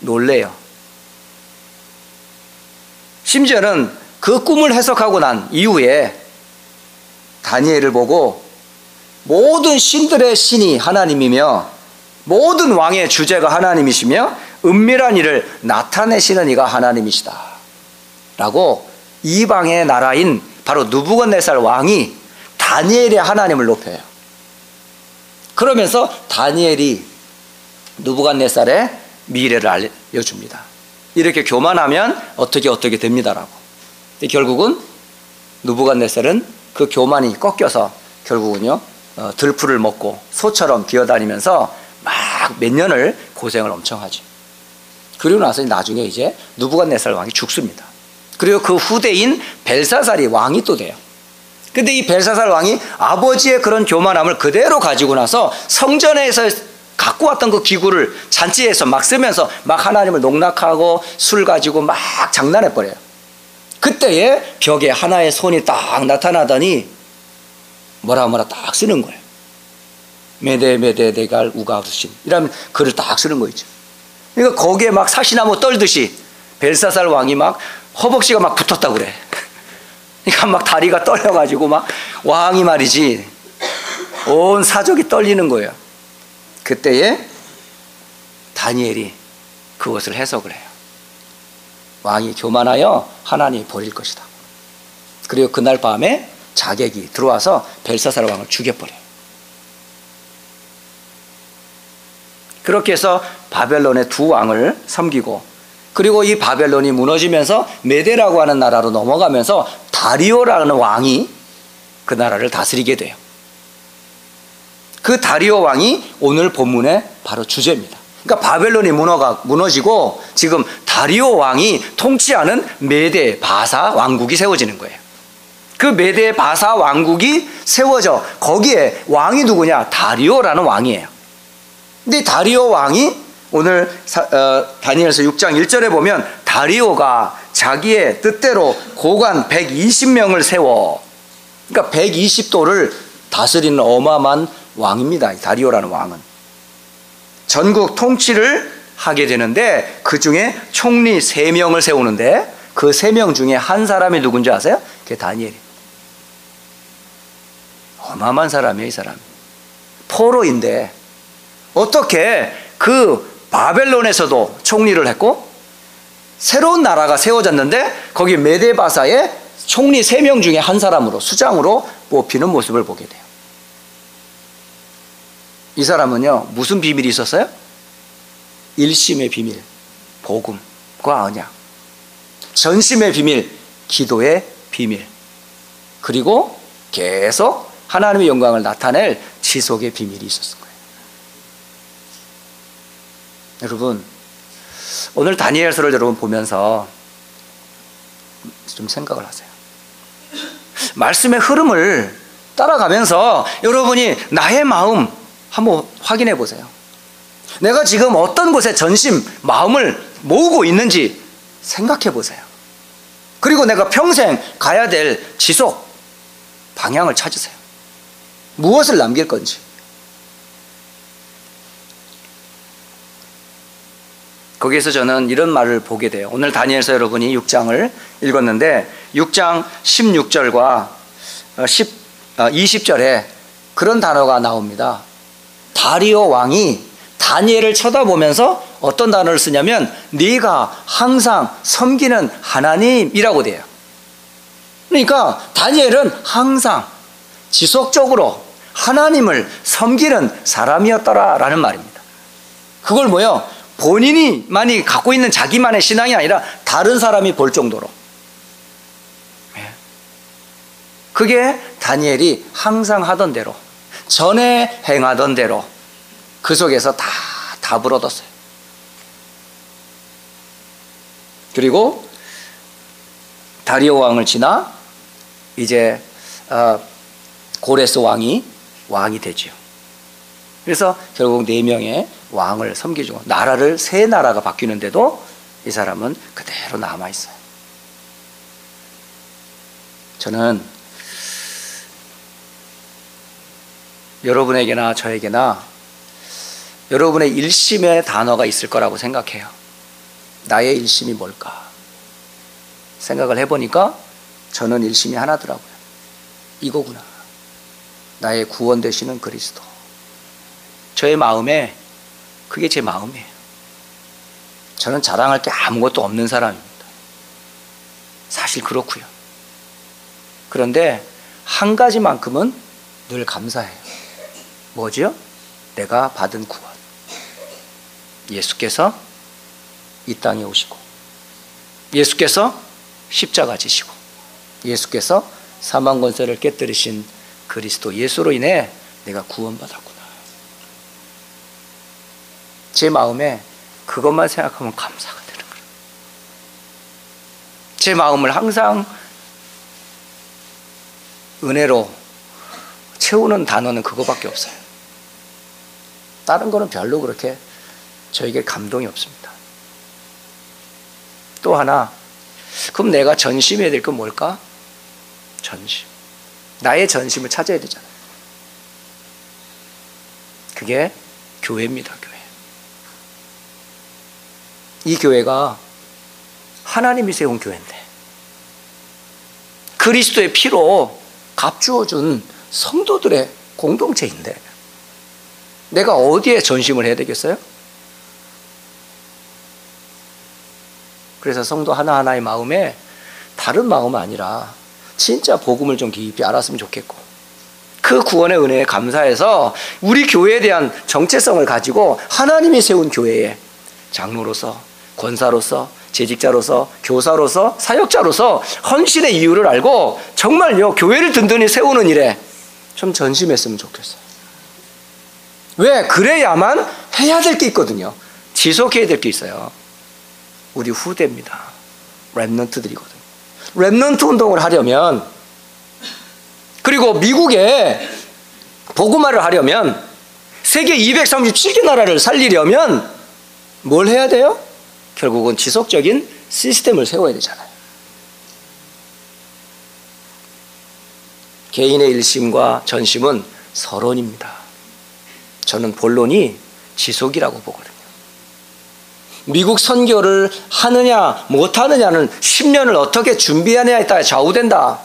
놀래요. 심지어는 그 꿈을 해석하고 난 이후에 다니엘을 보고 모든 신들의 신이 하나님이며 모든 왕의 주제가 하나님이시며 은밀한 일을 나타내시는 이가 하나님이시다. 라고 이방의 나라인 바로 누부갓네살 왕이 다니엘의 하나님을 높여요. 그러면서 다니엘이 누부갓네살의 미래를 알려줍니다. 이렇게 교만하면 어떻게 어떻게 됩니다라고. 결국은 누부갓네살은 그 교만이 꺾여서 결국은요 어, 들풀을 먹고 소처럼 기어다니면서 막 몇 년을 고생을 엄청 하죠. 그리고 나서 나중에 이제 누부갓네살 왕이 죽습니다. 그리고 그 후대인 벨사살이 왕이 또 돼요. 근데 이 벨사살 왕이 아버지의 그런 교만함을 그대로 가지고 나서 성전에서 갖고 왔던 그 기구를 잔치에서 막 쓰면서 막 하나님을 농락하고 술 가지고 막 장난해 버려요. 그때에 벽에 하나의 손이 딱 나타나더니 뭐라 뭐라 딱 쓰는 거예요. 메데 메데 데갈 우가르신 이러면 글을 딱 쓰는 거 있죠. 그러니까 거기에 막 사시나무 떨듯이 벨사살 왕이 막 허벅지가 막 붙었다 그래. 그러니까 막 다리가 떨려가지고 막 왕이 말이지 온 사족이 떨리는 거예요. 그때에 다니엘이 그것을 해석을 해요. 왕이 교만하여 하나님이 버릴 것이다. 그리고 그날 밤에 자객이 들어와서 벨사살 왕을 죽여버려요. 그렇게 해서 바벨론의 두 왕을 섬기고 그리고 이 바벨론이 무너지면서 메데라고 하는 나라로 넘어가면서 다리오라는 왕이 그 나라를 다스리게 돼요. 그 다리오 왕이 오늘 본문의 바로 주제입니다. 그러니까 바벨론이 무너가, 무너지고 지금 다리오 왕이 통치하는 메데 바사 왕국이 세워지는 거예요. 그 메데 바사 왕국이 세워져 거기에 왕이 누구냐? 다리오라는 왕이에요. 근데 다리오 왕이 오늘 사, 어, 다니엘서 6장 1절에 보면 다리오가 자기의 뜻대로 고관 120명을 세워 그러니까 120도를 다스리는 어마어마한 왕입니다. 다리오라는 왕은. 전국 통치를 하게 되는데 그 중에 총리 3명을 세우는데 그 3명 중에 한 사람이 누군지 아세요? 그게 다니엘이에요. 어마어마한 사람이에요, 이 사람. 포로인데 어떻게 그 바벨론에서도 총리를 했고 새로운 나라가 세워졌는데 거기 메데바사의 총리 3명 중에 한 사람으로 수장으로 뽑히는 모습을 보게 돼요. 이 사람은요, 무슨 비밀이 있었어요? 일심의 비밀, 복음과 언약. 전심의 비밀, 기도의 비밀. 그리고 계속 하나님의 영광을 나타낼 지속의 비밀이 있었을 거예요. 여러분, 오늘 다니엘서를 여러분 보면서 좀 생각을 하세요. 말씀의 흐름을 따라가면서 여러분이 나의 마음 한번 확인해 보세요. 내가 지금 어떤 곳에 전심, 마음을 모으고 있는지 생각해 보세요. 그리고 내가 평생 가야 될 지속, 방향을 찾으세요. 무엇을 남길 건지. 거기에서 저는 이런 말을 보게 돼요. 오늘 다니엘서 여러분이 6장을 읽었는데 6장 16절과 10, 20절에 그런 단어가 나옵니다. 다리오 왕이 다니엘을 쳐다보면서 어떤 단어를 쓰냐면 네가 항상 섬기는 하나님이라고 돼요. 그러니까 다니엘은 항상 지속적으로 하나님을 섬기는 사람이었더라라는 말입니다. 그걸 뭐요? 본인이 많이 갖고 있는 자기만의 신앙이 아니라 다른 사람이 볼 정도로. 예. 그게 다니엘이 항상 하던 대로, 전에 행하던 대로 그 속에서 다 답을 얻었어요. 그리고 다리오 왕을 지나 이제 어, 고레스 왕이 왕이 되지요. 그래서 결국 네 명의 왕을 섬기고 나라를 세 나라가 바뀌는데도 이 사람은 그대로 남아 있어요. 저는 여러분에게나 저에게나 여러분의 일심의 단어가 있을 거라고 생각해요. 나의 일심이 뭘까? 생각을 해보니까 저는 일심이 하나더라고요. 이거구나. 나의 구원 되시는 그리스도. 저의 마음에 그게 제 마음이에요. 저는 자랑할 게 아무것도 없는 사람입니다. 사실 그렇고요. 그런데 한 가지만큼은 늘 감사해요. 뭐죠? 내가 받은 구원. 예수께서 이 땅에 오시고 예수께서 십자가 지시고 예수께서 사망 권세를 깨뜨리신 그리스도 예수로 인해 내가 구원받았구나. 제 마음에 그것만 생각하면 감사가 되는 거예요. 제 마음을 항상 은혜로 채우는 단어는 그거밖에 없어요. 다른 거는 별로 그렇게 저에게 감동이 없습니다. 또 하나, 그럼 내가 전심해야 될 건 뭘까? 전심. 나의 전심을 찾아야 되잖아요. 그게 교회입니다, 교회. 이 교회가 하나님이 세운 교회인데, 그리스도의 피로 값주어준 성도들의 공동체인데, 내가 어디에 전심을 해야 되겠어요? 그래서 성도 하나하나의 마음에 다른 마음은 아니라 진짜 복음을 좀 깊이 알았으면 좋겠고 그 구원의 은혜에 감사해서 우리 교회에 대한 정체성을 가지고 하나님이 세운 교회에 장로로서 권사로서 재직자로서 교사로서 사역자로서 헌신의 이유를 알고 정말요 교회를 든든히 세우는 일에 좀 전심했으면 좋겠어요. 왜? 그래야만 해야 될 게 있거든요. 지속해야 될 게 있어요. 우리 후대입니다. 랩런트들이거든요. 랩런트 운동을 하려면 그리고 미국에 복음화를 하려면 세계 237개 나라를 살리려면 뭘 해야 돼요? 결국은 지속적인 시스템을 세워야 되잖아요. 개인의 일심과 전심은 서론입니다. 저는 본론이 지속이라고 보거든요. 미국 선교를 하느냐 못하느냐는 10년을 어떻게 준비하느냐에 따라 좌우된다.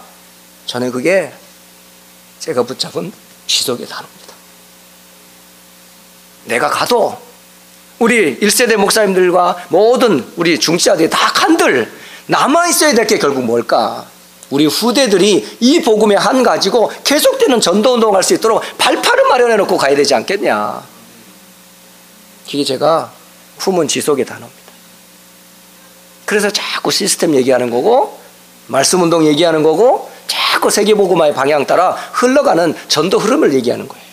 저는 그게 제가 붙잡은 지속의 단어입니다. 내가 가도 우리 1세대 목사님들과 모든 우리 중지자들이 다 간들 남아있어야 될 게 결국 뭘까? 우리 후대들이 이 복음의 한 가지고 계속되는 전도 운동할 수 있도록 발판을 마련해 놓고 가야 되지 않겠냐. 그게 제가 품은 지속의 단어입니다. 그래서 자꾸 시스템 얘기하는 거고, 말씀 운동 얘기하는 거고, 자꾸 세계 복음화의 방향 따라 흘러가는 전도 흐름을 얘기하는 거예요.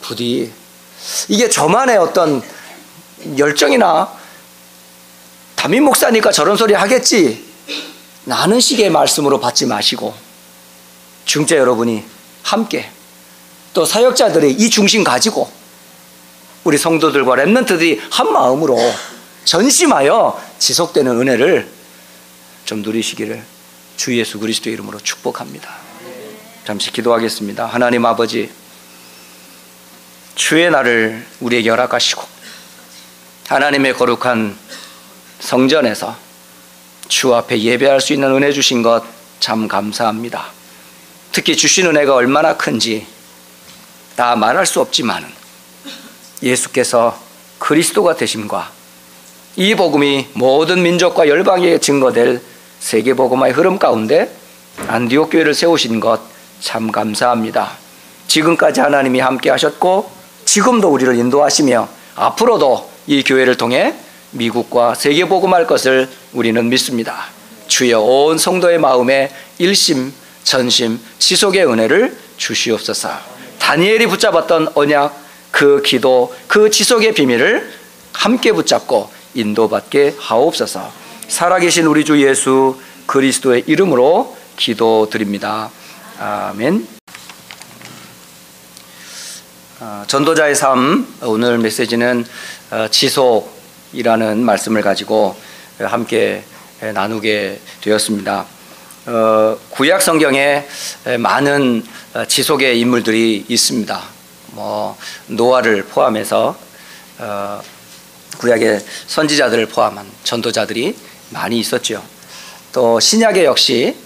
부디 이게 저만의 어떤 열정이나 담임 목사니까 저런 소리 하겠지. 나는 식의 말씀으로 받지 마시고 중재 여러분이 함께 또 사역자들이 이 중심 가지고 우리 성도들과 랩런트들이 한 마음으로 전심하여 지속되는 은혜를 좀 누리시기를 주 예수 그리스도 이름으로 축복합니다. 잠시 기도하겠습니다. 하나님 아버지 주의 날을 우리에게 허락하시고 하나님의 거룩한 성전에서 주 앞에 예배할 수 있는 은혜 주신 것 참 감사합니다. 특히 주신 은혜가 얼마나 큰지 다 말할 수 없지만 예수께서 그리스도가 되심과 이 복음이 모든 민족과 열방에 증거될 세계 복음화의 흐름 가운데 안디옥 교회를 세우신 것 참 감사합니다. 지금까지 하나님이 함께 하셨고 지금도 우리를 인도하시며 앞으로도 이 교회를 통해 미국과 세계 복음할 것을 우리는 믿습니다. 주여 온 성도의 마음에 일심, 전심, 지속의 은혜를 주시옵소서. 다니엘이 붙잡았던 언약, 그 기도, 그 지속의 비밀을 함께 붙잡고 인도받게 하옵소서. 살아계신 우리 주 예수 그리스도의 이름으로 기도드립니다. 아멘. 어, 전도자의 삶 오늘 메시지는 어, 지속 이라는 말씀을 가지고 함께 나누게 되었습니다. 어, 구약 성경에 많은 지속의 인물들이 있습니다. 뭐 노아를 포함해서 구약의 선지자들을 포함한 전도자들이 많이 있었죠. 또 신약에 역시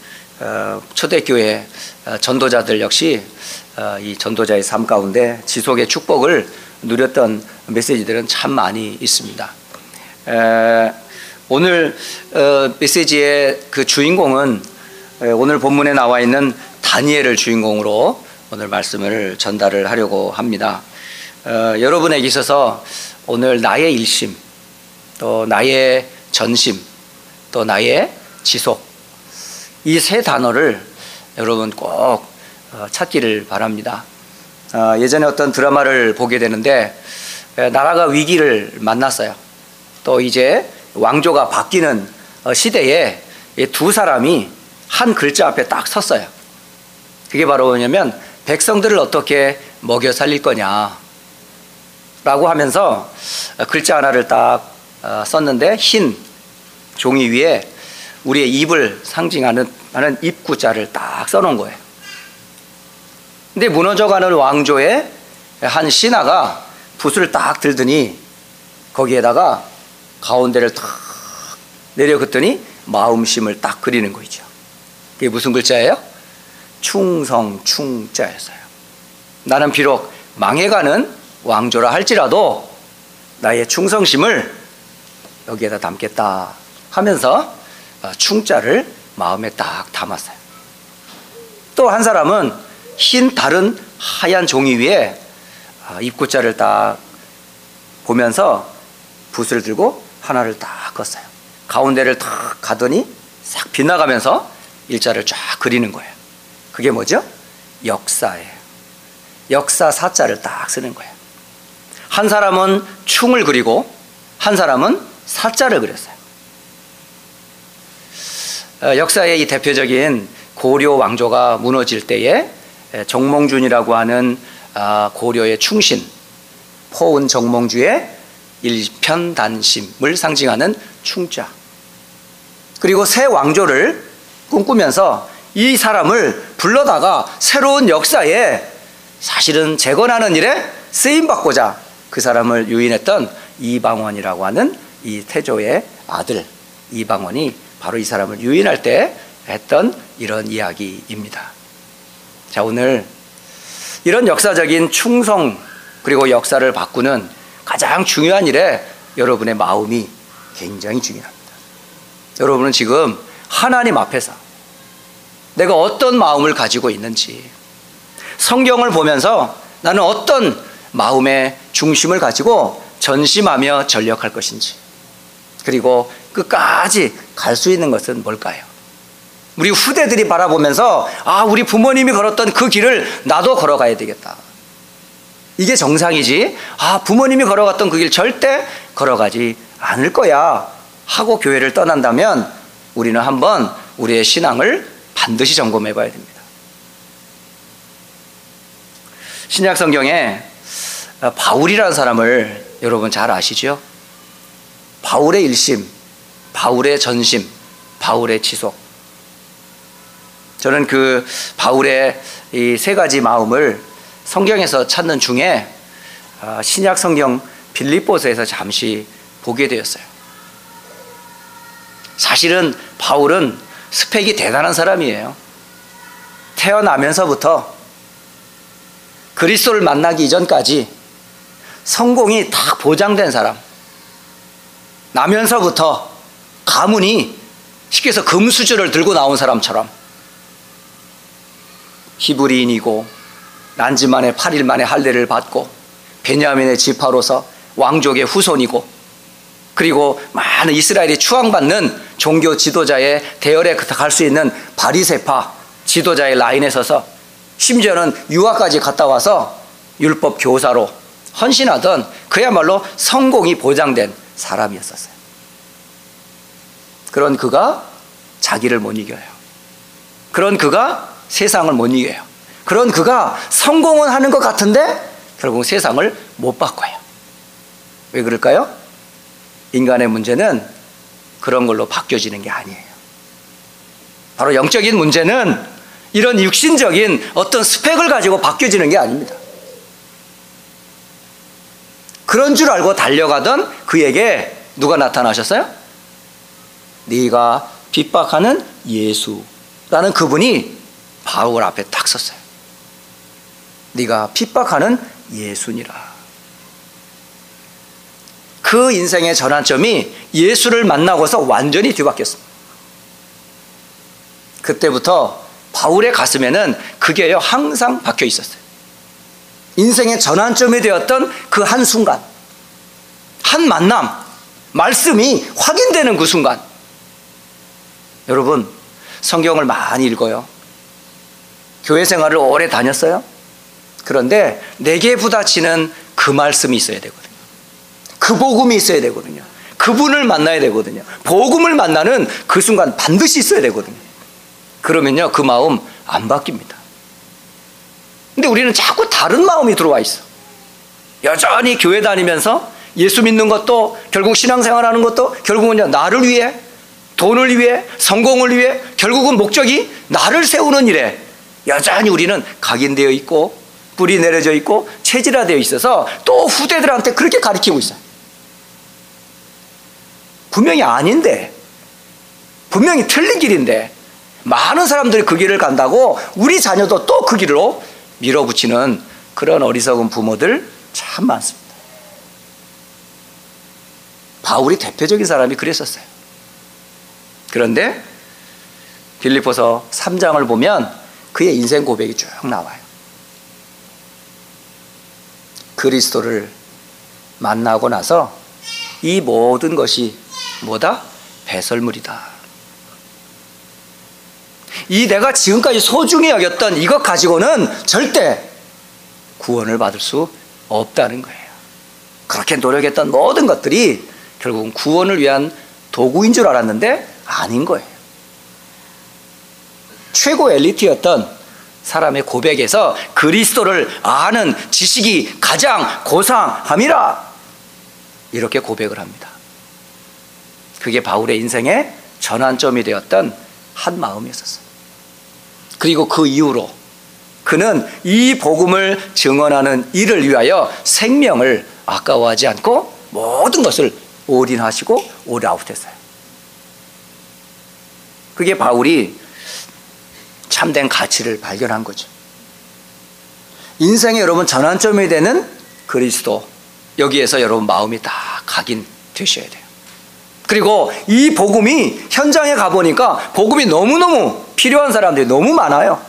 초대교회 전도자들 역시 이 전도자의 삶 가운데 지속의 축복을 누렸던 메시지들은 참 많이 있습니다. 오늘 어, 메시지의 그 주인공은 오늘 본문에 나와 있는 다니엘을 주인공으로 오늘 말씀을 전달을 하려고 합니다. 어, 여러분에게 있어서 오늘 나의 일심, 또 나의 전심, 또 나의 지속 이 세 단어를 여러분 꼭 어, 찾기를 바랍니다. 예전에 어떤 드라마를 보게 되는데 나라가 위기를 만났어요. 또 이제 왕조가 바뀌는 어, 시대에 두 사람이 한 글자 앞에 딱 섰어요. 그게 바로 뭐냐면 백성들을 어떻게 먹여 살릴 거냐. 라고 하면서 글자 하나를 딱 어, 썼는데 흰 종이 위에 우리의 입을 상징하는 하는 입구자를 딱 써놓은 거예요. 근데 무너져가는 왕조의 한 신하가 붓을 딱 들더니 거기에다가 가운데를 탁 내려 긋더니 마음심을 딱 그리는 거죠. 그게 무슨 글자예요? 충성 충자였어요. 나는 비록 망해가는 왕조라 할지라도 나의 충성심을 여기에다 담겠다 하면서 어, 충자를 마음에 딱 담았어요. 또 한 사람은 흰 다른 하얀 종이 위에 어, 입구자를 딱 보면서 붓을 들고 하나를 딱 껐어요. 가운데를 탁 가더니 싹 빗나가면서 일자를 쫙 그리는 거예요. 그게 뭐죠? 역사예요. 역사 사자를 딱 쓰는 거예요. 한 사람은 충을 그리고 한 사람은 사자를 그렸어요. 어, 역사의 이 대표적인 고려 왕조가 무너질 때에 정몽준이라고 하는 아, 고려의 충신 포은 정몽주의 일편단심을 상징하는 충자. 그리고 새 왕조를 꿈꾸면서 이 사람을 불러다가 새로운 역사에 사실은 재건하는 일에 쓰임받고자 그 사람을 유인했던 이방원이라고 하는 이 태조의 아들 이방원이 바로 이 사람을 유인할 때 했던 이런 이야기입니다. 자, 오늘 이런 역사적인 충성 그리고 역사를 바꾸는 가장 중요한 일에 여러분의 마음이 굉장히 중요합니다. 여러분은 지금 하나님 앞에서 내가 어떤 마음을 가지고 있는지 성경을 보면서 나는 어떤 마음의 중심을 가지고 전심하며 전력할 것인지 그리고 끝까지 갈 수 있는 것은 뭘까요? 우리 후대들이 바라보면서 아 우리 부모님이 걸었던 그 길을 나도 걸어가야 되겠다. 이게 정상이지. 아, 부모님이 걸어갔던 그 길 절대 걸어가지 않을 거야. 하고 교회를 떠난다면 우리는 한번 우리의 신앙을 반드시 점검해 봐야 됩니다. 신약 성경에 바울이라는 사람을 여러분 잘 아시죠? 바울의 일심, 바울의 전심, 바울의 지속. 저는 그 바울의 이 세 가지 마음을 성경에서 찾는 중에 아, 신약 성경 빌립보서에서 잠시 보게 되었어요. 사실은 바울은 스펙이 대단한 사람이에요. 태어나면서부터 그리스도를 만나기 이전까지 성공이 다 보장된 사람. 나면서부터 가문이 쉽게 해서 금수저를 들고 나온 사람처럼 히브리인이고 난지 만에 8일 만에 할례를 받고 베냐민의 지파로서 왕족의 후손이고 그리고 많은 이스라엘이 추앙받는 종교 지도자의 대열에 갈 수 있는 바리세파 지도자의 라인에 서서 심지어는 유학까지 갔다 와서 율법 교사로 헌신하던 그야말로 성공이 보장된 사람이었었어요. 그런 그가 자기를 못 이겨요. 그런 그가 세상을 못 이겨요. 그런 그가 성공은 하는 것 같은데 결국 세상을 못 바꿔요. 왜 그럴까요? 인간의 문제는 그런 걸로 바뀌어지는 게 아니에요. 바로 영적인 문제는 이런 육신적인 어떤 스펙을 가지고 바뀌어지는 게 아닙니다. 그런 줄 알고 달려가던 그에게 누가 나타나셨어요? 네가 핍박하는 예수라는 그분이 바울 앞에 딱 섰어요. 네가 핍박하는 예수니라. 그 인생의 전환점이 예수를 만나고서 완전히 뒤바뀌었습니다. 그때부터 바울의 가슴에는 그게요 항상 박혀 있었어요. 인생의 전환점이 되었던 그 한 순간, 한 만남, 말씀이 확인되는 그 순간. 여러분, 성경을 많이 읽어요. 교회 생활을 오래 다녔어요. 그런데 내게 부딪히는 그 말씀이 있어야 되거든요. 그 복음이 있어야 되거든요. 그분을 만나야 되거든요. 복음을 만나는 그 순간 반드시 있어야 되거든요. 그러면요, 그 마음 안 바뀝니다. 근데 우리는 자꾸 다른 마음이 들어와 있어. 여전히 교회 다니면서 예수 믿는 것도 결국 신앙생활 하는 것도 결국은 나를 위해 돈을 위해 성공을 위해 결국은 목적이 나를 세우는 일에 여전히 우리는 각인되어 있고 뿌리 내려져 있고 체질화되어 있어서 또 후대들한테 그렇게 가르치고 있어요. 분명히 아닌데 분명히 틀린 길인데 많은 사람들이 그 길을 간다고 우리 자녀도 또 그 길로 밀어붙이는 그런 어리석은 부모들 참 많습니다. 바울이 대표적인 사람이 그랬었어요. 그런데 빌리포서 3장을 보면 그의 인생 고백이 쭉 나와요. 그리스도를 만나고 나서 이 모든 것이 뭐다? 배설물이다. 이 내가 지금까지 소중히 여겼던 이것 가지고는 절대 구원을 받을 수 없다는 거예요. 그렇게 노력했던 모든 것들이 결국은 구원을 위한 도구인 줄 알았는데 아닌 거예요. 최고 엘리트였던 사람의 고백에서 그리스도를 아는 지식이 가장 고상함이라 이렇게 고백을 합니다. 그게 바울의 인생의 전환점이 되었던 한 마음이었었어요. 그리고 그 이후로 그는 이 복음을 증언하는 일을 위하여 생명을 아까워하지 않고 모든 것을 올인하시고 올아웃했어요. 그게 바울이 참된 가치를 발견한 거죠. 인생에 여러분 전환점이 되는 그리스도 여기에서 여러분 마음이 다 각인되셔야 돼요. 그리고 이 복음이 현장에 가보니까 복음이 너무너무 필요한 사람들이 너무 많아요.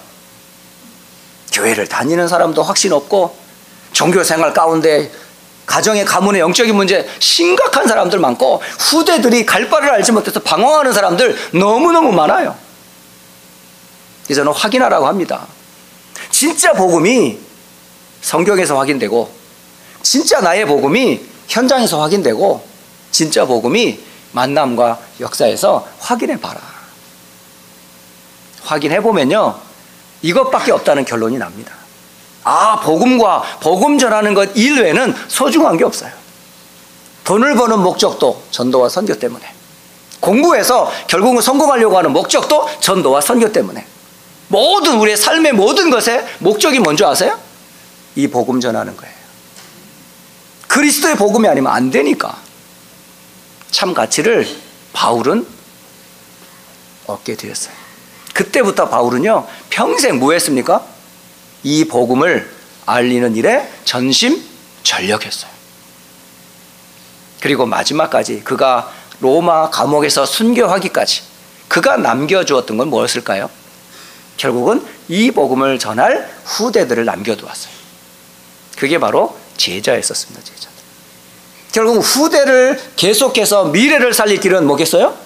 교회를 다니는 사람도 확신 없고 종교 생활 가운데 가정의 가문의 영적인 문제 심각한 사람들 많고 후대들이 갈 바를 알지 못해서 방황하는 사람들 너무너무 많아요. 저는 확인하라고 합니다. 진짜 복음이 성경에서 확인되고 진짜 나의 복음이 현장에서 확인되고 진짜 복음이 만남과 역사에서 확인해 봐라. 확인해 보면요. 이것밖에 없다는 결론이 납니다. 아, 복음과 복음 전하는 것 일외에는 소중한 게 없어요. 돈을 버는 목적도 전도와 선교 때문에. 공부해서 결국은 성공하려고 하는 목적도 전도와 선교 때문에. 모든 우리의 삶의 모든 것의 목적이 뭔지 아세요? 이 복음 전하는 거예요. 그리스도의 복음이 아니면 안 되니까. 참 가치를 바울은 얻게 되었어요. 그때부터 바울은요, 평생 뭐 했습니까? 이 복음을 알리는 일에 전심 전력했어요. 그리고 마지막까지 그가 로마 감옥에서 순교하기까지 그가 남겨주었던 건 무엇일까요? 결국은 이 복음을 전할 후대들을 남겨두었어요. 그게 바로 제자였었습니다. 제자. 결국 후대를 계속해서 미래를 살릴 길은 뭐겠어요?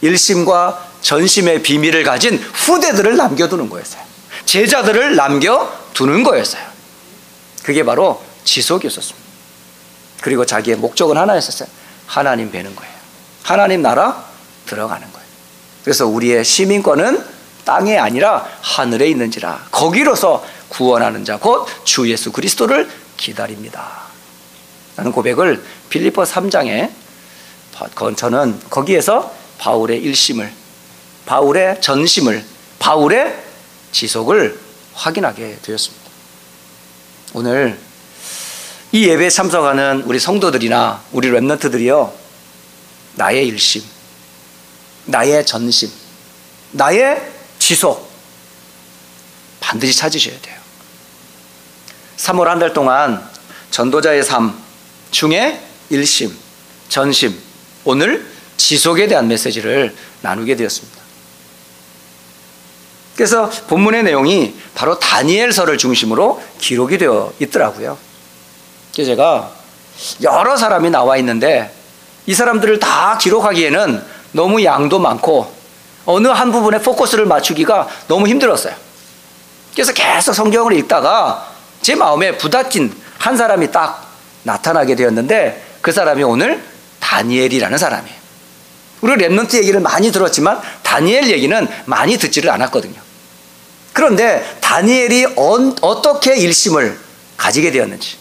일심과 전심의 비밀을 가진 후대들을 남겨두는 거였어요. 제자들을 남겨두는 거였어요. 그게 바로 지속이었습니다. 그리고 자기의 목적은 하나였었어요. 하나님 뵈는 거예요. 하나님 나라 들어가는 거예요. 그래서 우리의 시민권은 땅에 아니라 하늘에 있는지라 거기로서 구원하는 자 곧 주 예수 그리스도를 기다립니다. 라는 고백을 빌리포 3장에 저는 거기에서 바울의 일심을 바울의 전심을 바울의 지속을 확인하게 되었습니다. 오늘 이 예배에 참석하는 우리 성도들이나 우리 랩런트들이요 나의 일심 나의 전심 나의 지속 반드시 찾으셔야 돼요. 3월 한 달 동안 전도자의 삶 중에 일심, 전심, 오늘 지속에 대한 메시지를 나누게 되었습니다. 그래서 본문의 내용이 바로 다니엘서를 중심으로 기록이 되어 있더라고요. 그래서 제가 여러 사람이 나와 있는데 이 사람들을 다 기록하기에는 너무 양도 많고 어느 한 부분에 포커스를 맞추기가 너무 힘들었어요. 그래서 계속 성경을 읽다가 제 마음에 부닥친 한 사람이 딱 나타나게 되었는데 그 사람이 오늘 다니엘이라는 사람이에요. 우리 랩런트 얘기를 많이 들었지만 다니엘 얘기는 많이 듣지를 않았거든요. 그런데 다니엘이 어, 떻게 일심을 가지게 되었는지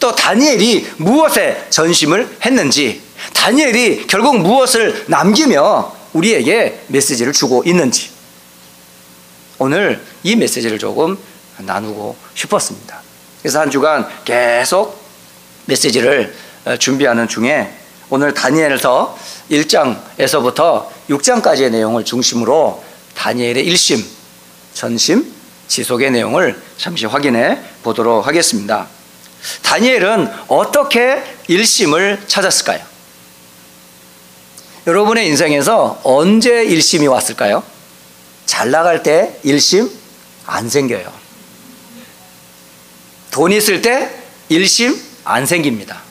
또 다니엘이 무엇에 전심을 했는지 다니엘이 결국 무엇을 남기며 우리에게 메시지를 주고 있는지 오늘 이 메시지를 조금 나누고 싶었습니다. 그래서 한 주간 계속 메시지를 어, 준비하는 중에 오늘 다니엘서 1장에서부터 6장까지의 내용을 중심으로 다니엘의 일심, 전심, 지속의 내용을 잠시 확인해 보도록 하겠습니다. 다니엘은 어떻게 일심을 찾았을까요? 여러분의 인생에서 언제 일심이 왔을까요? 잘 나갈 때 일심 안 생겨요. 돈 있을 때 일심 안 생깁니다.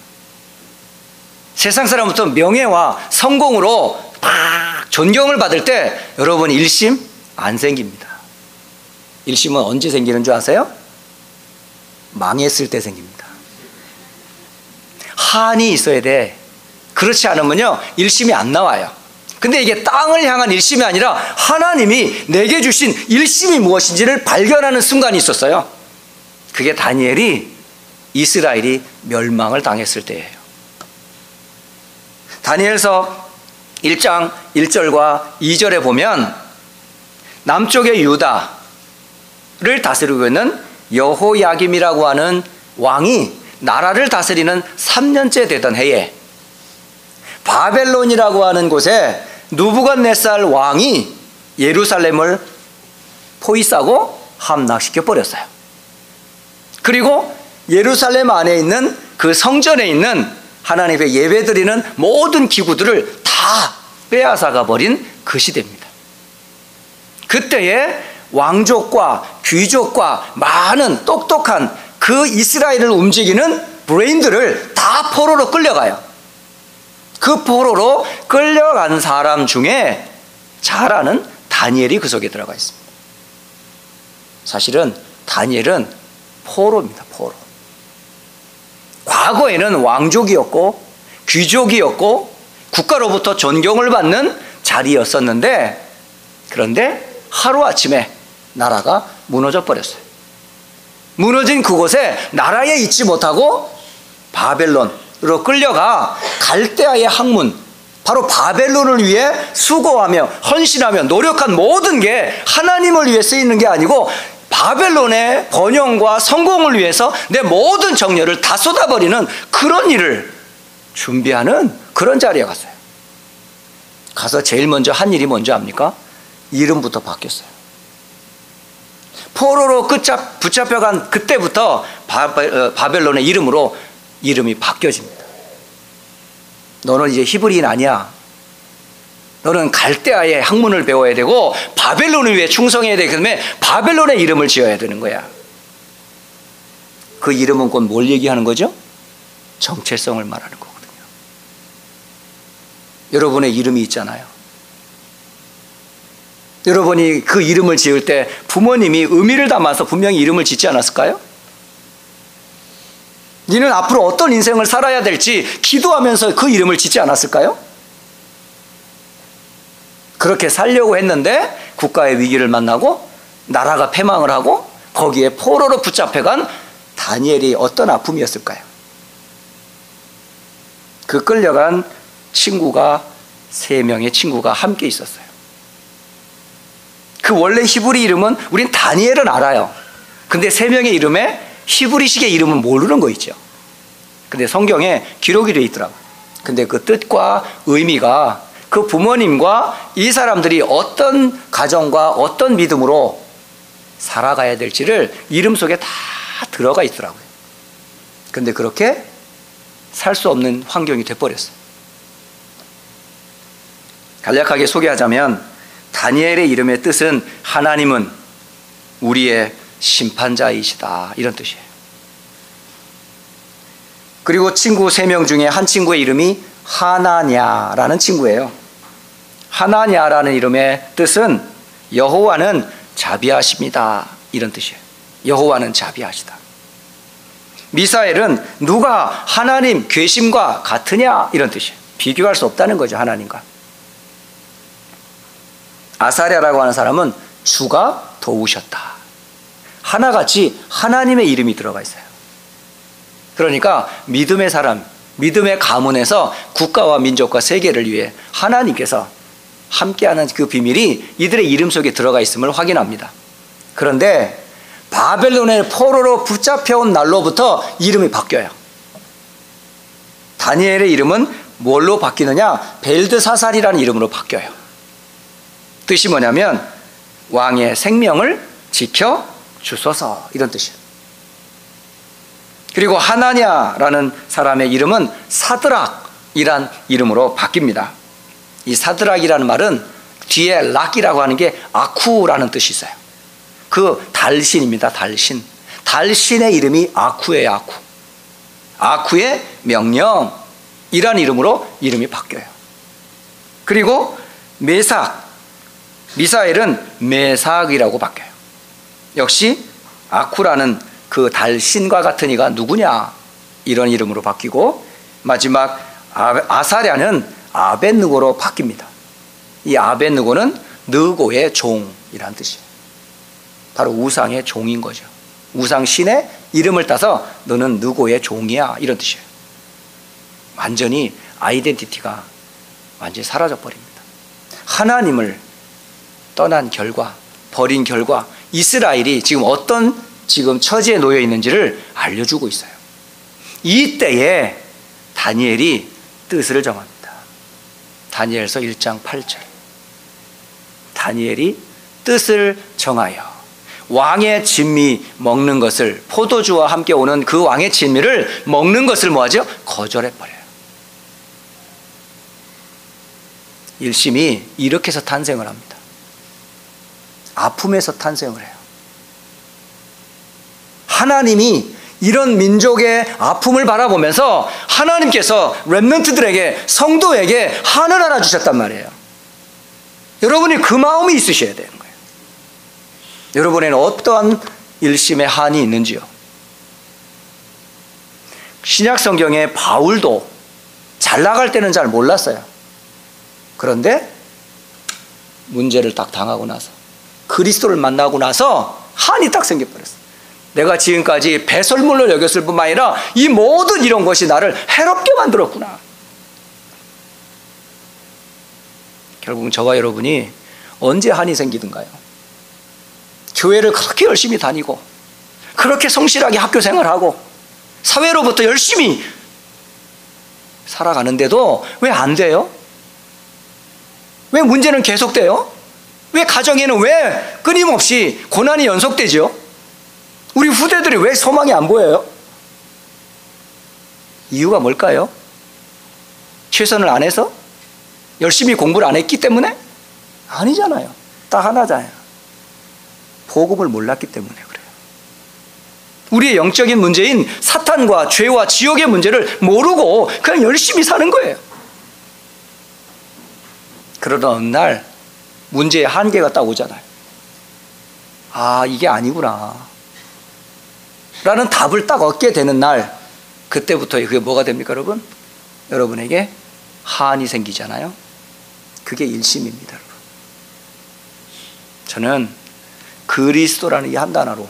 세상 사람부터 명예와 성공으로 막 존경을 받을 때 여러분 일심 안 생깁니다. 일심은 언제 생기는 줄 아세요? 망했을 때 생깁니다. 한이 있어야 돼. 그렇지 않으면요, 일심이 안 나와요. 근데 이게 땅을 향한 일심이 아니라 하나님이 내게 주신 일심이 무엇인지를 발견하는 순간이 있었어요. 그게 다니엘이 이스라엘이 멸망을 당했을 때예요. 다니엘서 1장 1절과 2절에 보면 남쪽의 유다를 다스리고 있는 여호야김이라고 하는 왕이 나라를 다스리는 3년째 되던 해에 바벨론이라고 하는 곳에 누부갓네살 왕이 예루살렘을 포위싸고 함락시켜 버렸어요. 그리고 예루살렘 안에 있는 그 성전에 있는 하나님의 예배드리는 모든 기구들을 다 빼앗아가 버린 그 시대입니다. 그때에 왕족과 귀족과 많은 똑똑한 그 이스라엘을 움직이는 브레인들을 다 포로로 끌려가요. 그 포로로 끌려간 사람 중에 잘 아는 다니엘이 그 속에 들어가 있습니다. 사실은 다니엘은 포로입니다, 포로. 과거에는 왕족이었고 귀족이었고 국가로부터 존경을 받는 자리였었는데 그런데 하루아침에 나라가 무너져 버렸어요. 무너진 그곳에 나라에 있지 못하고 바벨론으 로 끌려가 갈대아의 학문 바로 바벨론을 위해 수고하며 헌신하며 노력한 모든 게 하나님을 위해 쓰이는 게 아니고 바벨론의 번영과 성공을 위해서 내 모든 정열을 다 쏟아버리는 그런 일을 준비하는 그런 자리에 갔어요. 가서 제일 먼저 한 일이 뭔지 압니까? 이름부터 바뀌었어요. 포로로 끝잡, 붙잡혀간 그때부터 어, 바벨론의 이름으로 이름이 바뀌어집니다. 너는 이제 히브리인 아니야. 너는 갈대아의 학문을 배워야 되고 바벨론을 위해 충성해야 되기 때문에 바벨론의 이름을 지어야 되는 거야. 그 이름은 곧 뭘 얘기하는 거죠? 정체성을 말하는 거거든요. 여러분의 이름이 있잖아요. 여러분이 그 이름을 지을 때 부모님이 의미를 담아서 분명히 이름을 짓지 않았을까요? 니는 앞으로 어떤 인생을 살아야 될지 기도하면서 그 이름을 짓지 않았을까요? 그렇게 살려고 했는데 국가의 위기를 만나고 나라가 패망을 하고 거기에 포로로 붙잡혀간 다니엘이 어떤 아픔이었을까요? 그 끌려간 친구가 세 명의 친구가 함께 있었어요. 그 원래 히브리 이름은 우린 다니엘은 알아요. 근데 세 명의 이름에 히브리식의 이름은 모르는 거 있죠. 근데 성경에 기록이 되어 있더라고요. 근데 그 뜻과 의미가 그 부모님과 이 사람들이 어떤 가정과 어떤 믿음으로 살아가야 될지를 이름 속에 다 들어가 있더라고요. 근데 그렇게 살 수 없는 환경이 돼버렸어요. 간략하게 소개하자면 다니엘의 이름의 뜻은 하나님은 우리의 심판자이시다 이런 뜻이에요. 그리고 친구 세명 중에 한 친구의 이름이 하나냐라는 친구예요. 하나냐라는 이름의 뜻은 여호와는 자비하십니다. 이런 뜻이에요. 여호와는 자비하시다. 미사엘은 누가 하나님 괴심과 같으냐 이런 뜻이에요. 비교할 수 없다는 거죠 하나님과. 아사랴라고 하는 사람은 주가 도우셨다. 하나같이 하나님의 이름이 들어가 있어요. 그러니까 믿음의 사람, 믿음의 가문에서 국가와 민족과 세계를 위해 하나님께서 함께하는 그 비밀이 이들의 이름 속에 들어가 있음을 확인합니다. 그런데 바벨론의 포로로 붙잡혀온 날로부터 이름이 바뀌어요. 다니엘의 이름은 뭘로 바뀌느냐? 벨드사살이라는 이름으로 바뀌어요. 뜻이 뭐냐면 왕의 생명을 지켜 주소서 이런 뜻이에요. 그리고 하나냐라는 사람의 이름은 사드락이란 이름으로 바뀝니다. 이 사드락이라는 말은 뒤에 락이라고 하는 게 아쿠라는 뜻이 있어요. 그 달신입니다. 달신. 달신의 이름이 아쿠예요. 아쿠. 아쿠의 명령이란 이름으로 이름이 바뀌어요. 그리고 메삭, 미사엘은 메삭이라고 바뀌어요. 역시 아쿠라는 그 달 신과 같은 이가 누구냐 이런 이름으로 바뀌고 마지막 아사랴는 아벤느고로 바뀝니다. 이 아벤느고는 느고의 종이란 뜻이에요. 바로 우상의 종인 거죠. 우상 신의 이름을 따서 너는 느고의 종이야 이런 뜻이에요. 완전히 아이덴티티가 완전히 사라져 버립니다. 하나님을 떠난 결과, 버린 결과 이스라엘이 지금 어떤 지금 처지에 놓여 있는지를 알려주고 있어요. 이 때에 다니엘이 뜻을 정합니다. 다니엘서 1장 8절. 다니엘이 뜻을 정하여 왕의 진미 먹는 것을 포도주와 함께 오는 그 왕의 진미를 먹는 것을 뭐하죠? 거절해 버려요. 일심이 이렇게 해서 탄생을 합니다. 아픔에서 탄생을 해요. 하나님이 이런 민족의 아픔을 바라보면서 하나님께서 랩런트들에게 성도에게 한을 하나 주셨단 말이에요. 여러분이 그 마음이 있으셔야 되는 거예요. 여러분에는 어떠한 일심의 한이 있는지요? 신약 성경에 바울도 잘 나갈 때는 잘 몰랐어요. 그런데 문제를 딱 당하고 나서 그리스도를 만나고 나서 한이 딱 생겨버렸어요. 내가 지금까지 배설물로 여겼을 뿐만 아니라 이 모든 이런 것이 나를 해롭게 만들었구나. 결국은 저와 여러분이 언제 한이 생기든가요? 교회를 그렇게 열심히 다니고, 그렇게 성실하게 학교 생활하고, 사회로부터 열심히 살아가는데도 왜 안 돼요? 왜 문제는 계속돼요? 왜 가정에는 왜 끊임없이 고난이 연속되죠? 우리 후대들이 왜 소망이 안 보여요? 이유가 뭘까요? 최선을 안 해서? 열심히 공부를 안 했기 때문에? 아니잖아요. 딱 하나잖아요. 복음을 몰랐기 때문에 그래요. 우리의 영적인 문제인 사탄과 죄와 지옥의 문제를 모르고 그냥 열심히 사는 거예요. 그러다 어느 날 문제의 한계가 딱 오잖아요. 아, 이게 아니구나. 라는 답을 딱 얻게 되는 날, 그때부터 그게 뭐가 됩니까, 여러분? 여러분에게 한이 생기잖아요. 그게 일심입니다, 여러분. 저는 그리스도라는 이 한 단어로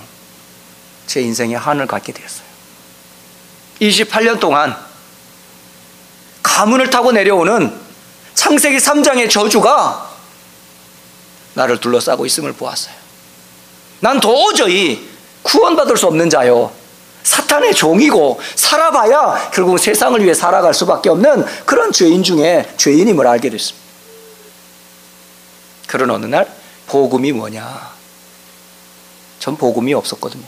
제 인생에 한을 갖게 되었어요. 28년 동안 가문을 타고 내려오는 창세기 3장의 저주가 나를 둘러싸고 있음을 보았어요. 난 도저히 구원받을 수 없는 자요. 사탄의 종이고 살아봐야 결국 세상을 위해 살아갈 수밖에 없는 그런 죄인 중에 죄인임을 알게 됐습니다. 그런 어느 날 복음이 뭐냐? 전 복음이 없었거든요.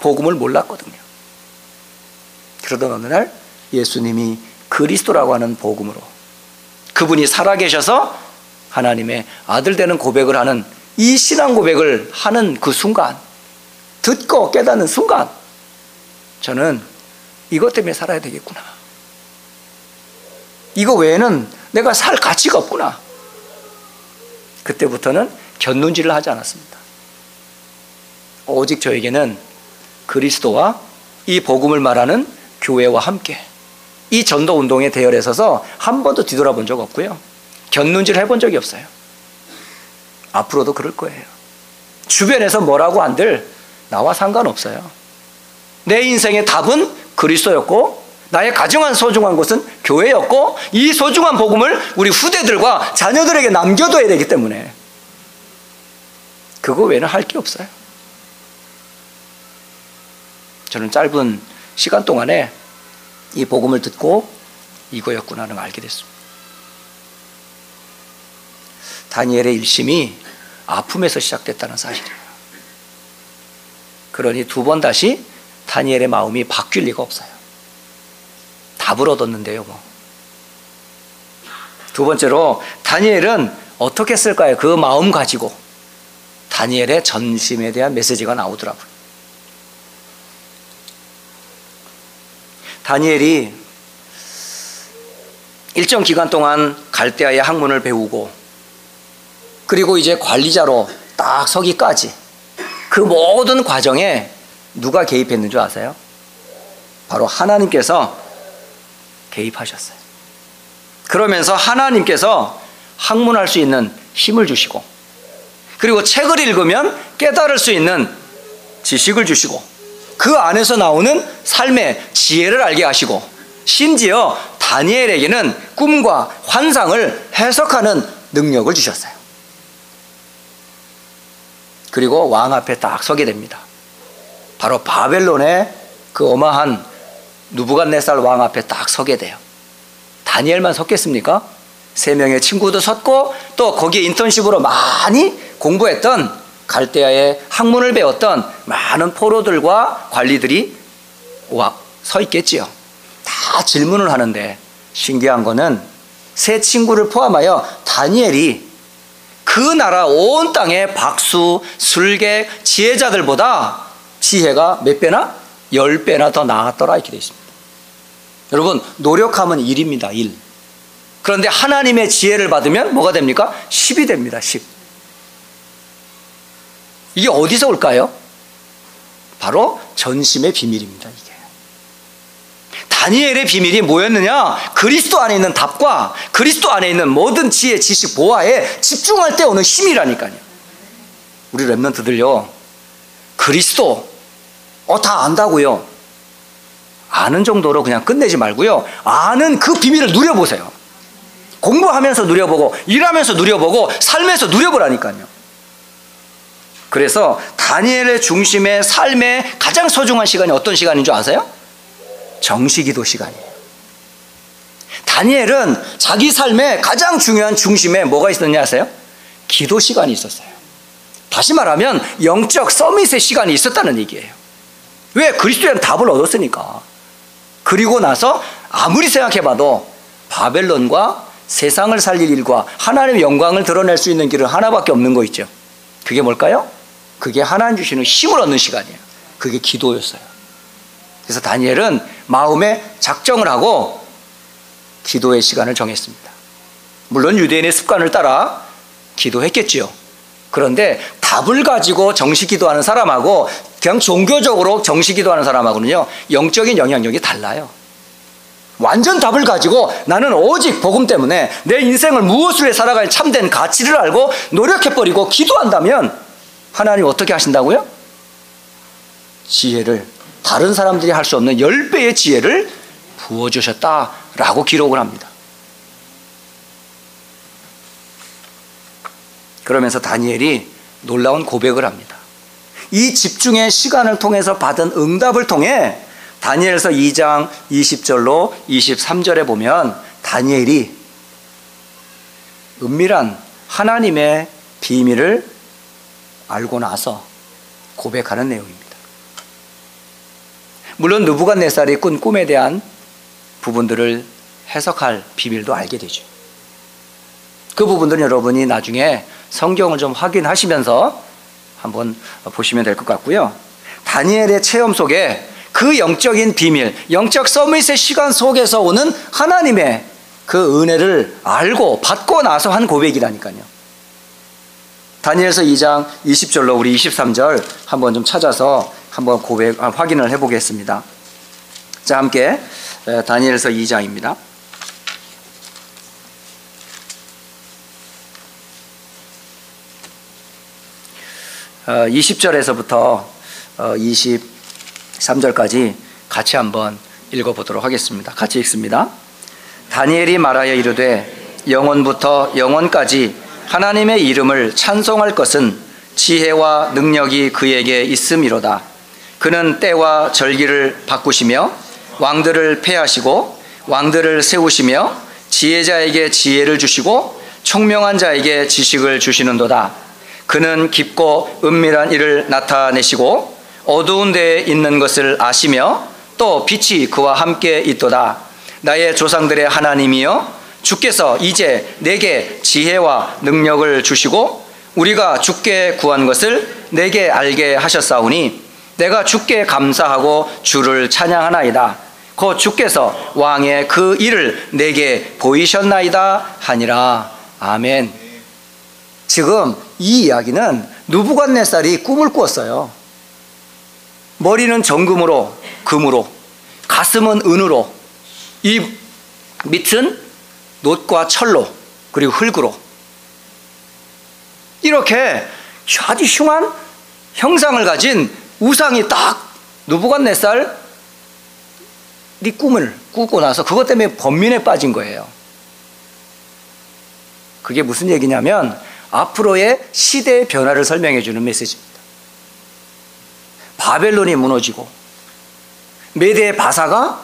복음을 몰랐거든요. 그러던 어느 날 예수님이 그리스도라고 하는 복음으로 그분이 살아계셔서 하나님의 아들 되는 고백을 하는 이 신앙 고백을 하는 그 순간 듣고 깨닫는 순간 저는 이것 때문에 살아야 되겠구나. 이거 외에는 내가 살 가치가 없구나. 그때부터는 견눈질을 하지 않았습니다. 오직 저에게는 그리스도와 이 복음을 말하는 교회와 함께 이 전도 운동에 대열에 서서 한 번도 뒤돌아본 적 없고요. 견눈질 해본 적이 없어요. 앞으로도 그럴 거예요. 주변에서 뭐라고 한들 나와 상관없어요. 내 인생의 답은 그리스도였고 나의 가정한 소중한 곳은 교회였고 이 소중한 복음을 우리 후대들과 자녀들에게 남겨둬야 되기 때문에 그거 외에는 할 게 없어요. 저는 짧은 시간 동안에 이 복음을 듣고 이거였구나를 알게 됐습니다. 다니엘의 일심이 아픔에서 시작됐다는 사실이에요. 그러니 두 번 다시 다니엘의 마음이 바뀔 리가 없어요. 답을 얻었는데요, 뭐. 두 번째로 다니엘은 어떻게 쓸까요? 그 마음 가지고 다니엘의 전심에 대한 메시지가 나오더라고요. 다니엘이 일정 기간 동안 갈대아의 학문을 배우고 그리고 이제 관리자로 딱 서기까지 그 모든 과정에 누가 개입했는 줄 아세요? 바로 하나님께서 개입하셨어요. 그러면서 하나님께서 학문할 수 있는 힘을 주시고 그리고 책을 읽으면 깨달을 수 있는 지식을 주시고 그 안에서 나오는 삶의 지혜를 알게 하시고 심지어 다니엘에게는 꿈과 환상을 해석하는 능력을 주셨어요. 그리고 왕 앞에 딱 서게 됩니다. 바로 바벨론의 그 어마한 누부갓네살 왕 앞에 딱 서게 돼요. 다니엘만 섰겠습니까? 세 명의 친구도 섰고 또 거기에 인턴십으로 많이 공부했던 갈대아의 학문을 배웠던 많은 포로들과 관리들이 와, 서 있겠지요. 다 질문을 하는데 신기한 거는 세 친구를 포함하여 다니엘이 그 나라 온 땅의 박수, 술객, 지혜자들보다 지혜가 몇 배나? 열 배나 더 나았더라 이렇게 되어 있습니다. 여러분 노력하면 일입니다. 일. 그런데 하나님의 지혜를 받으면 뭐가 됩니까? 10이 됩니다. 10. 이게 어디서 올까요? 바로 전심의 비밀입니다. 이게. 다니엘의 비밀이 뭐였느냐? 그리스도 안에 있는 답과 그리스도 안에 있는 모든 지혜, 지식, 보화에 집중할 때 오는 힘이라니까요. 우리 랩런트들요. 그리스도 어 다 안다고요. 아는 정도로 그냥 끝내지 말고요. 아는 그 비밀을 누려보세요. 공부하면서 누려보고 일하면서 누려보고 삶에서 누려보라니까요. 그래서 다니엘의 중심의 삶의 가장 소중한 시간이 어떤 시간인 줄 아세요? 정시기도 시간이에요. 다니엘은 자기 삶의 가장 중요한 중심에 뭐가 있었냐 아세요? 기도 시간이 있었어요. 다시 말하면 영적 서밋의 시간이 있었다는 얘기예요. 왜? 그리스도의 답을 얻었으니까. 그리고 나서 아무리 생각해봐도 바벨론과 세상을 살릴 일과 하나님의 영광을 드러낼 수 있는 길은 하나밖에 없는 거 있죠. 그게 뭘까요? 그게 하나님 주시는 힘을 얻는 시간이에요. 그게 기도였어요. 그래서 다니엘은 마음에 작정을 하고 기도의 시간을 정했습니다. 물론 유대인의 습관을 따라 기도했겠지요. 그런데 답을 가지고 정식 기도하는 사람하고 그냥 종교적으로 정식 기도하는 사람하고는요, 영적인 영향력이 달라요. 완전 답을 가지고 나는 오직 복음 때문에 내 인생을 무엇을 위해 살아갈 참된 가치를 알고 노력해버리고 기도한다면 하나님 어떻게 하신다고요? 지혜를 다른 사람들이 할 수 없는 10배의 지혜를 부어주셨다라고 기록을 합니다. 그러면서 다니엘이 놀라운 고백을 합니다. 이 집중의 시간을 통해서 받은 응답을 통해 다니엘서 2장 20절로 23절에 보면 다니엘이 은밀한 하나님의 비밀을 알고 나서 고백하는 내용입니다. 물론 느부갓네살이 꾼 꿈에 대한 부분들을 해석할 비밀도 알게 되죠. 그 부분들은 여러분이 나중에 성경을 좀 확인하시면서 한번 보시면 될 것 같고요. 다니엘의 체험 속에 그 영적인 비밀, 영적 서밋의 시간 속에서 오는 하나님의 그 은혜를 알고 받고 나서 한 고백이라니까요. 다니엘서 2장 20절로 우리 23절 한번 좀 찾아서 한번 고백 아, 확인을 해 보겠습니다. 자, 함께 다니엘서 2장입니다. 20절에서부터 23절까지 같이 한번 읽어보도록 하겠습니다. 같이 읽습니다. 다니엘이 말하여 이르되 영원부터 영원까지 하나님의 이름을 찬송할 것은 지혜와 능력이 그에게 있음이로다. 그는 때와 절기를 바꾸시며 왕들을 패하시고 왕들을 세우시며 지혜자에게 지혜를 주시고 총명한 자에게 지식을 주시는도다. 그는 깊고 은밀한 일을 나타내시고 어두운 데에 있는 것을 아시며 또 빛이 그와 함께 있도다. 나의 조상들의 하나님이여 주께서 이제 내게 지혜와 능력을 주시고 우리가 주께 구한 것을 내게 알게 하셨사오니 내가 주께 감사하고 주를 찬양하나이다. 곧 주께서 왕의 그 일을 내게 보이셨나이다 하니라. 아멘. 지금 이 이야기는 누부갓네살이 꿈을 꾸었어요. 머리는 정금으로 금으로 가슴은 은으로 이 밑은 놋과 철로 그리고 흙으로 이렇게 아주 흉한 형상을 가진 우상이 딱 누부갓네살이 꿈을 꾸고 나서 그것 때문에 번민에 빠진 거예요. 그게 무슨 얘기냐면 앞으로의 시대의 변화를 설명해 주는 메시지입니다. 바벨론이 무너지고 메대 바사가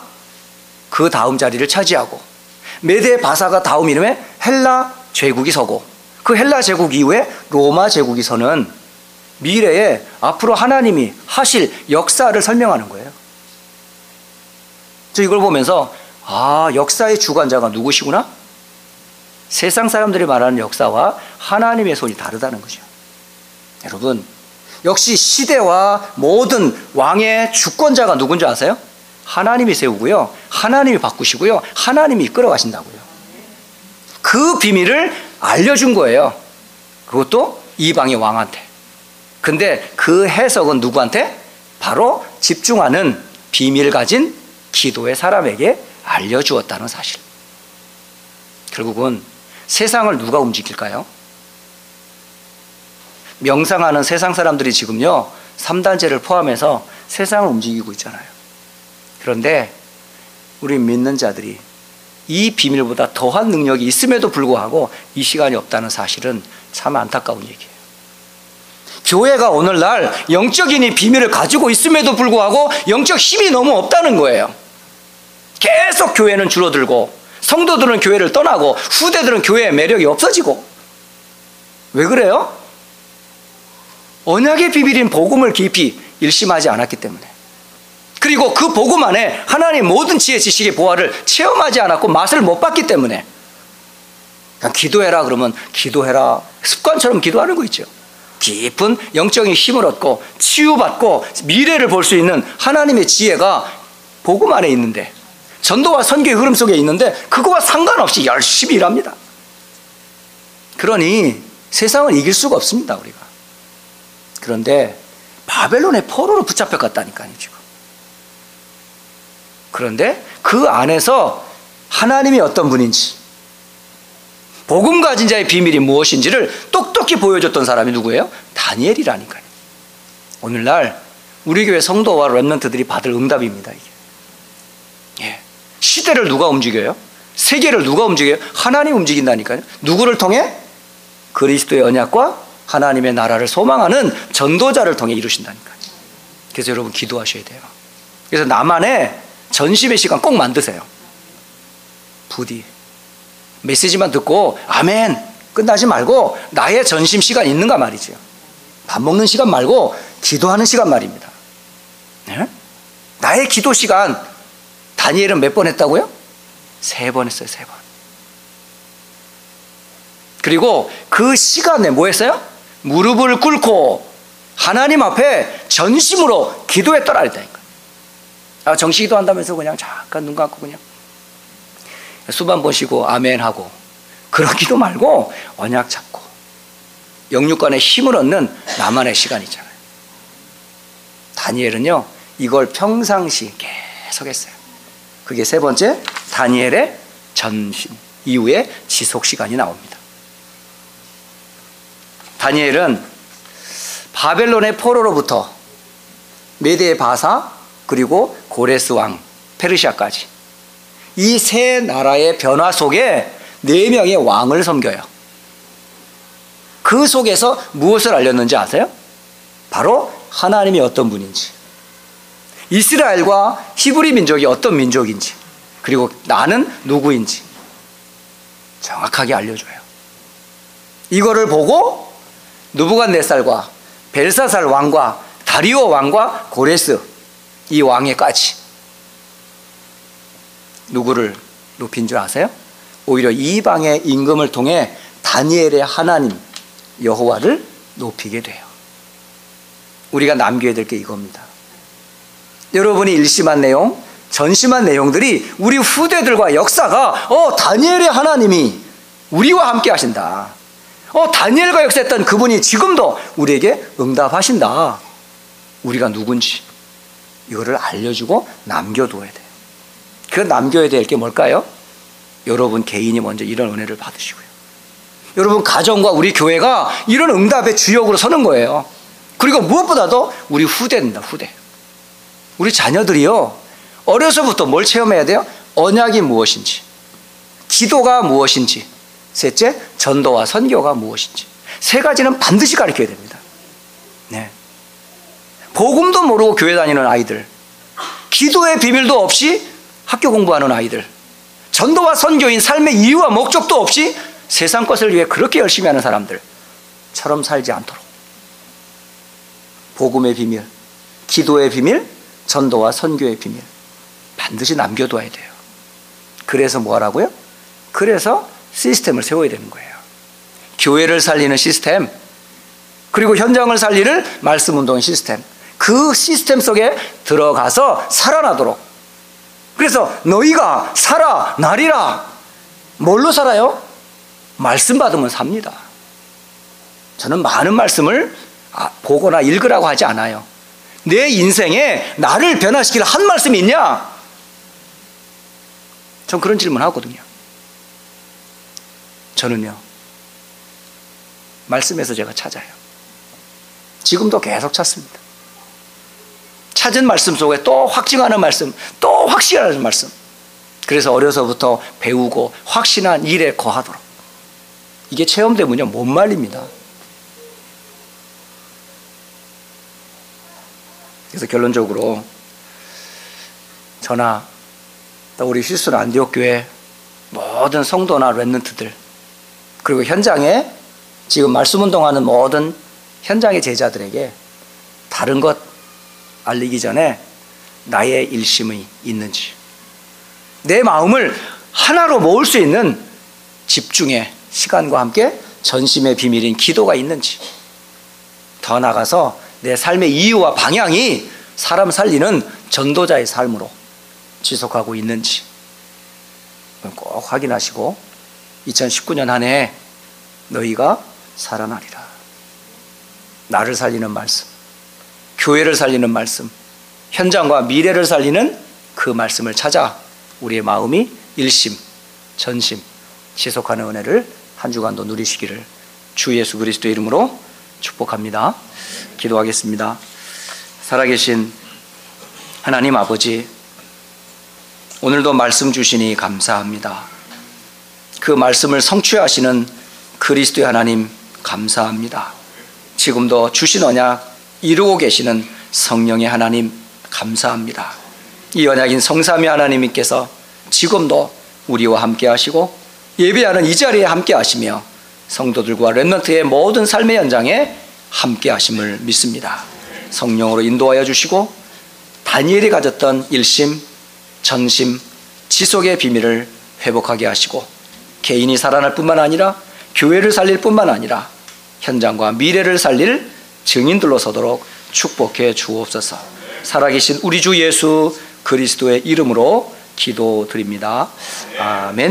그 다음 자리를 차지하고 메대 바사가 다음 이름에 헬라 제국이 서고 그 헬라 제국 이후에 로마 제국이 서는 미래에 앞으로 하나님이 하실 역사를 설명하는 거예요. 저 이걸 보면서 아 역사의 주관자가 누구시구나? 세상 사람들이 말하는 역사와 하나님의 손이 다르다는 거죠. 여러분, 역시 시대와 모든 왕의 주권자가 누군지 아세요? 하나님이 세우고요. 하나님이 바꾸시고요. 하나님이 이끌어 가신다고요. 그 비밀을 알려준 거예요. 그것도 이방의 왕한테. 근데 그 해석은 누구한테? 바로 집중하는 비밀 가진 기도의 사람에게 알려주었다는 사실. 결국은 세상을 누가 움직일까요? 명상하는 세상 사람들이 지금요, 3단체를 포함해서 세상을 움직이고 있잖아요. 그런데 우리 믿는 자들이 이 비밀보다 더한 능력이 있음에도 불구하고 이 시간이 없다는 사실은 참 안타까운 얘기예요. 교회가 오늘날 영적인 이 비밀을 가지고 있음에도 불구하고 영적 힘이 너무 없다는 거예요. 계속 교회는 줄어들고 성도들은 교회를 떠나고 후대들은 교회의 매력이 없어지고. 왜 그래요? 언약의 비밀인 복음을 깊이 일심하지 않았기 때문에. 그리고 그 복음 안에 하나님 모든 지혜 지식의 보화를 체험하지 않았고 맛을 못 봤기 때문에. 그냥 기도해라 그러면 기도해라. 습관처럼 기도하는 거 있죠 깊은 영적인 힘을 얻고 치유받고 미래를 볼 수 있는 하나님의 지혜가 복음 안에 있는데 전도와 선교의 흐름 속에 있는데 그거와 상관없이 열심히 일합니다. 그러니 세상을 이길 수가 없습니다, 우리가. 그런데 바벨론의 포로로 붙잡혀 갔다니까요, 지금. 그런데 그 안에서 하나님이 어떤 분인지, 복음 가진 자의 비밀이 무엇인지를 똑똑히 보여줬던 사람이 누구예요? 다니엘이라니까요. 오늘날 우리 교회 성도와 랩런트들이 받을 응답입니다. 이게. 예. 시대를 누가 움직여요? 세계를 누가 움직여요? 하나님 움직인다니까요. 누구를 통해? 그리스도의 언약과 하나님의 나라를 소망하는 전도자를 통해 이루신다니까요. 그래서 여러분 기도하셔야 돼요. 그래서 나만의 전심의 시간 꼭 만드세요. 부디. 메시지만 듣고 아멘 끝나지 말고 나의 전심 시간 있는가 말이죠. 밥 먹는 시간 말고 기도하는 시간 말입니다. 네? 나의 기도 시간 다니엘은 몇 번 했다고요? 세 번 했어요, 세 번. 그리고 그 시간에 뭐 했어요? 무릎을 꿇고 하나님 앞에 전심으로 기도했더라 했다니까. 아, 정식 기도한다면서 그냥 잠깐 눈 감고 그냥 수반 보시고 아멘 하고 그런 기도 말고 언약 잡고 영육간의 힘을 얻는 나만의 시간이잖아요. 다니엘은요 이걸 평상시 계속 했어요. 그게 세 번째 다니엘의 전신 이후에 지속 시간이 나옵니다. 다니엘은 바벨론의 포로로부터 메대 바사 그리고 고레스 왕 페르시아까지 이 세 나라의 변화 속에 네 명의 왕을 섬겨요. 그 속에서 무엇을 알렸는지 아세요? 바로 하나님이 어떤 분인지, 이스라엘과 히브리 민족이 어떤 민족인지, 그리고 나는 누구인지 정확하게 알려줘요. 이거를 보고 누부갓네살과 벨사살 왕과 다리오 왕과 고레스 이 왕의까지 누구를 높인 줄 아세요? 오히려 이방의 임금을 통해 다니엘의 하나님 여호와를 높이게 돼요. 우리가 남겨야 될 게 이겁니다. 여러분이 일심한 내용, 전심한 내용들이 우리 후대들과 역사가 어 다니엘의 하나님이 우리와 함께 하신다. 어 다니엘과 역사했던 그분이 지금도 우리에게 응답하신다. 우리가 누군지 이거를 알려주고 남겨둬야 돼요. 그 남겨야 될 게 뭘까요? 여러분 개인이 먼저 이런 은혜를 받으시고요. 여러분 가정과 우리 교회가 이런 응답의 주역으로 서는 거예요. 그리고 무엇보다도 우리 후대입니다. 후대. 우리 자녀들이요. 어려서부터 뭘 체험해야 돼요? 언약이 무엇인지, 기도가 무엇인지, 셋째 전도와 선교가 무엇인지 세 가지는 반드시 가르쳐야 됩니다. 네. 복음도 모르고 교회 다니는 아이들, 기도의 비밀도 없이 학교 공부하는 아이들, 전도와 선교인 삶의 이유와 목적도 없이 세상 것을 위해 그렇게 열심히 하는 사람들처럼 살지 않도록 복음의 비밀, 기도의 비밀, 전도와 선교의 비밀 반드시 남겨둬야 돼요. 그래서 뭐 하라고요? 그래서 시스템을 세워야 되는 거예요. 교회를 살리는 시스템, 그리고 현장을 살리는 말씀 운동 시스템. 그 시스템 속에 들어가서 살아나도록. 그래서 너희가 살아 나리라. 뭘로 살아요? 말씀 받으면 삽니다. 저는 많은 말씀을 아, 보거나 읽으라고 하지 않아요. 내 인생에 나를 변화시킬 한 말씀이 있냐? 전 그런 질문 하거든요. 저는요, 말씀에서 제가 찾아요. 지금도 계속 찾습니다. 찾은 말씀 속에 또 확증하는 말씀, 또 확신하는 말씀. 그래서 어려서부터 배우고 확신한 일에 거하도록. 이게 체험되면요, 못 말립니다. 그래서 결론적으로 저나 또 우리 휴스턴 안디옥 교회 모든 성도나 랩런트들 그리고 현장에 지금 말씀 운동하는 모든 현장의 제자들에게 다른 것 알리기 전에 나의 일심이 있는지 내 마음을 하나로 모을 수 있는 집중의 시간과 함께 전심의 비밀인 기도가 있는지 더 나가서 내 삶의 이유와 방향이 사람 살리는 전도자의 삶으로 지속하고 있는지 꼭 확인하시고 2019년 한 해 너희가 살아나리라. 나를 살리는 말씀, 교회를 살리는 말씀, 현장과 미래를 살리는 그 말씀을 찾아 우리의 마음이 일심, 전심, 지속하는 은혜를 한 주간도 누리시기를 주 예수 그리스도 이름으로 축복합니다. 기도하겠습니다. 살아계신 하나님 아버지, 오늘도 말씀 주시니 감사합니다. 그 말씀을 성취하시는 그리스도의 하나님 감사합니다. 지금도 주신 언약 이루고 계시는 성령의 하나님 감사합니다. 이 언약인 성삼위 하나님께서 지금도 우리와 함께 하시고 예배하는 이 자리에 함께 하시며 성도들과 렘넌트의 모든 삶의 현장에 함께 하심을 믿습니다. 성령으로 인도하여 주시고 다니엘이 가졌던 일심, 전심, 지속의 비밀을 회복하게 하시고 개인이 살아날 뿐만 아니라 교회를 살릴 뿐만 아니라 현장과 미래를 살릴 증인들로 서도록 축복해 주옵소서. 살아계신 우리 주 예수 그리스도의 이름으로 기도드립니다. 아멘.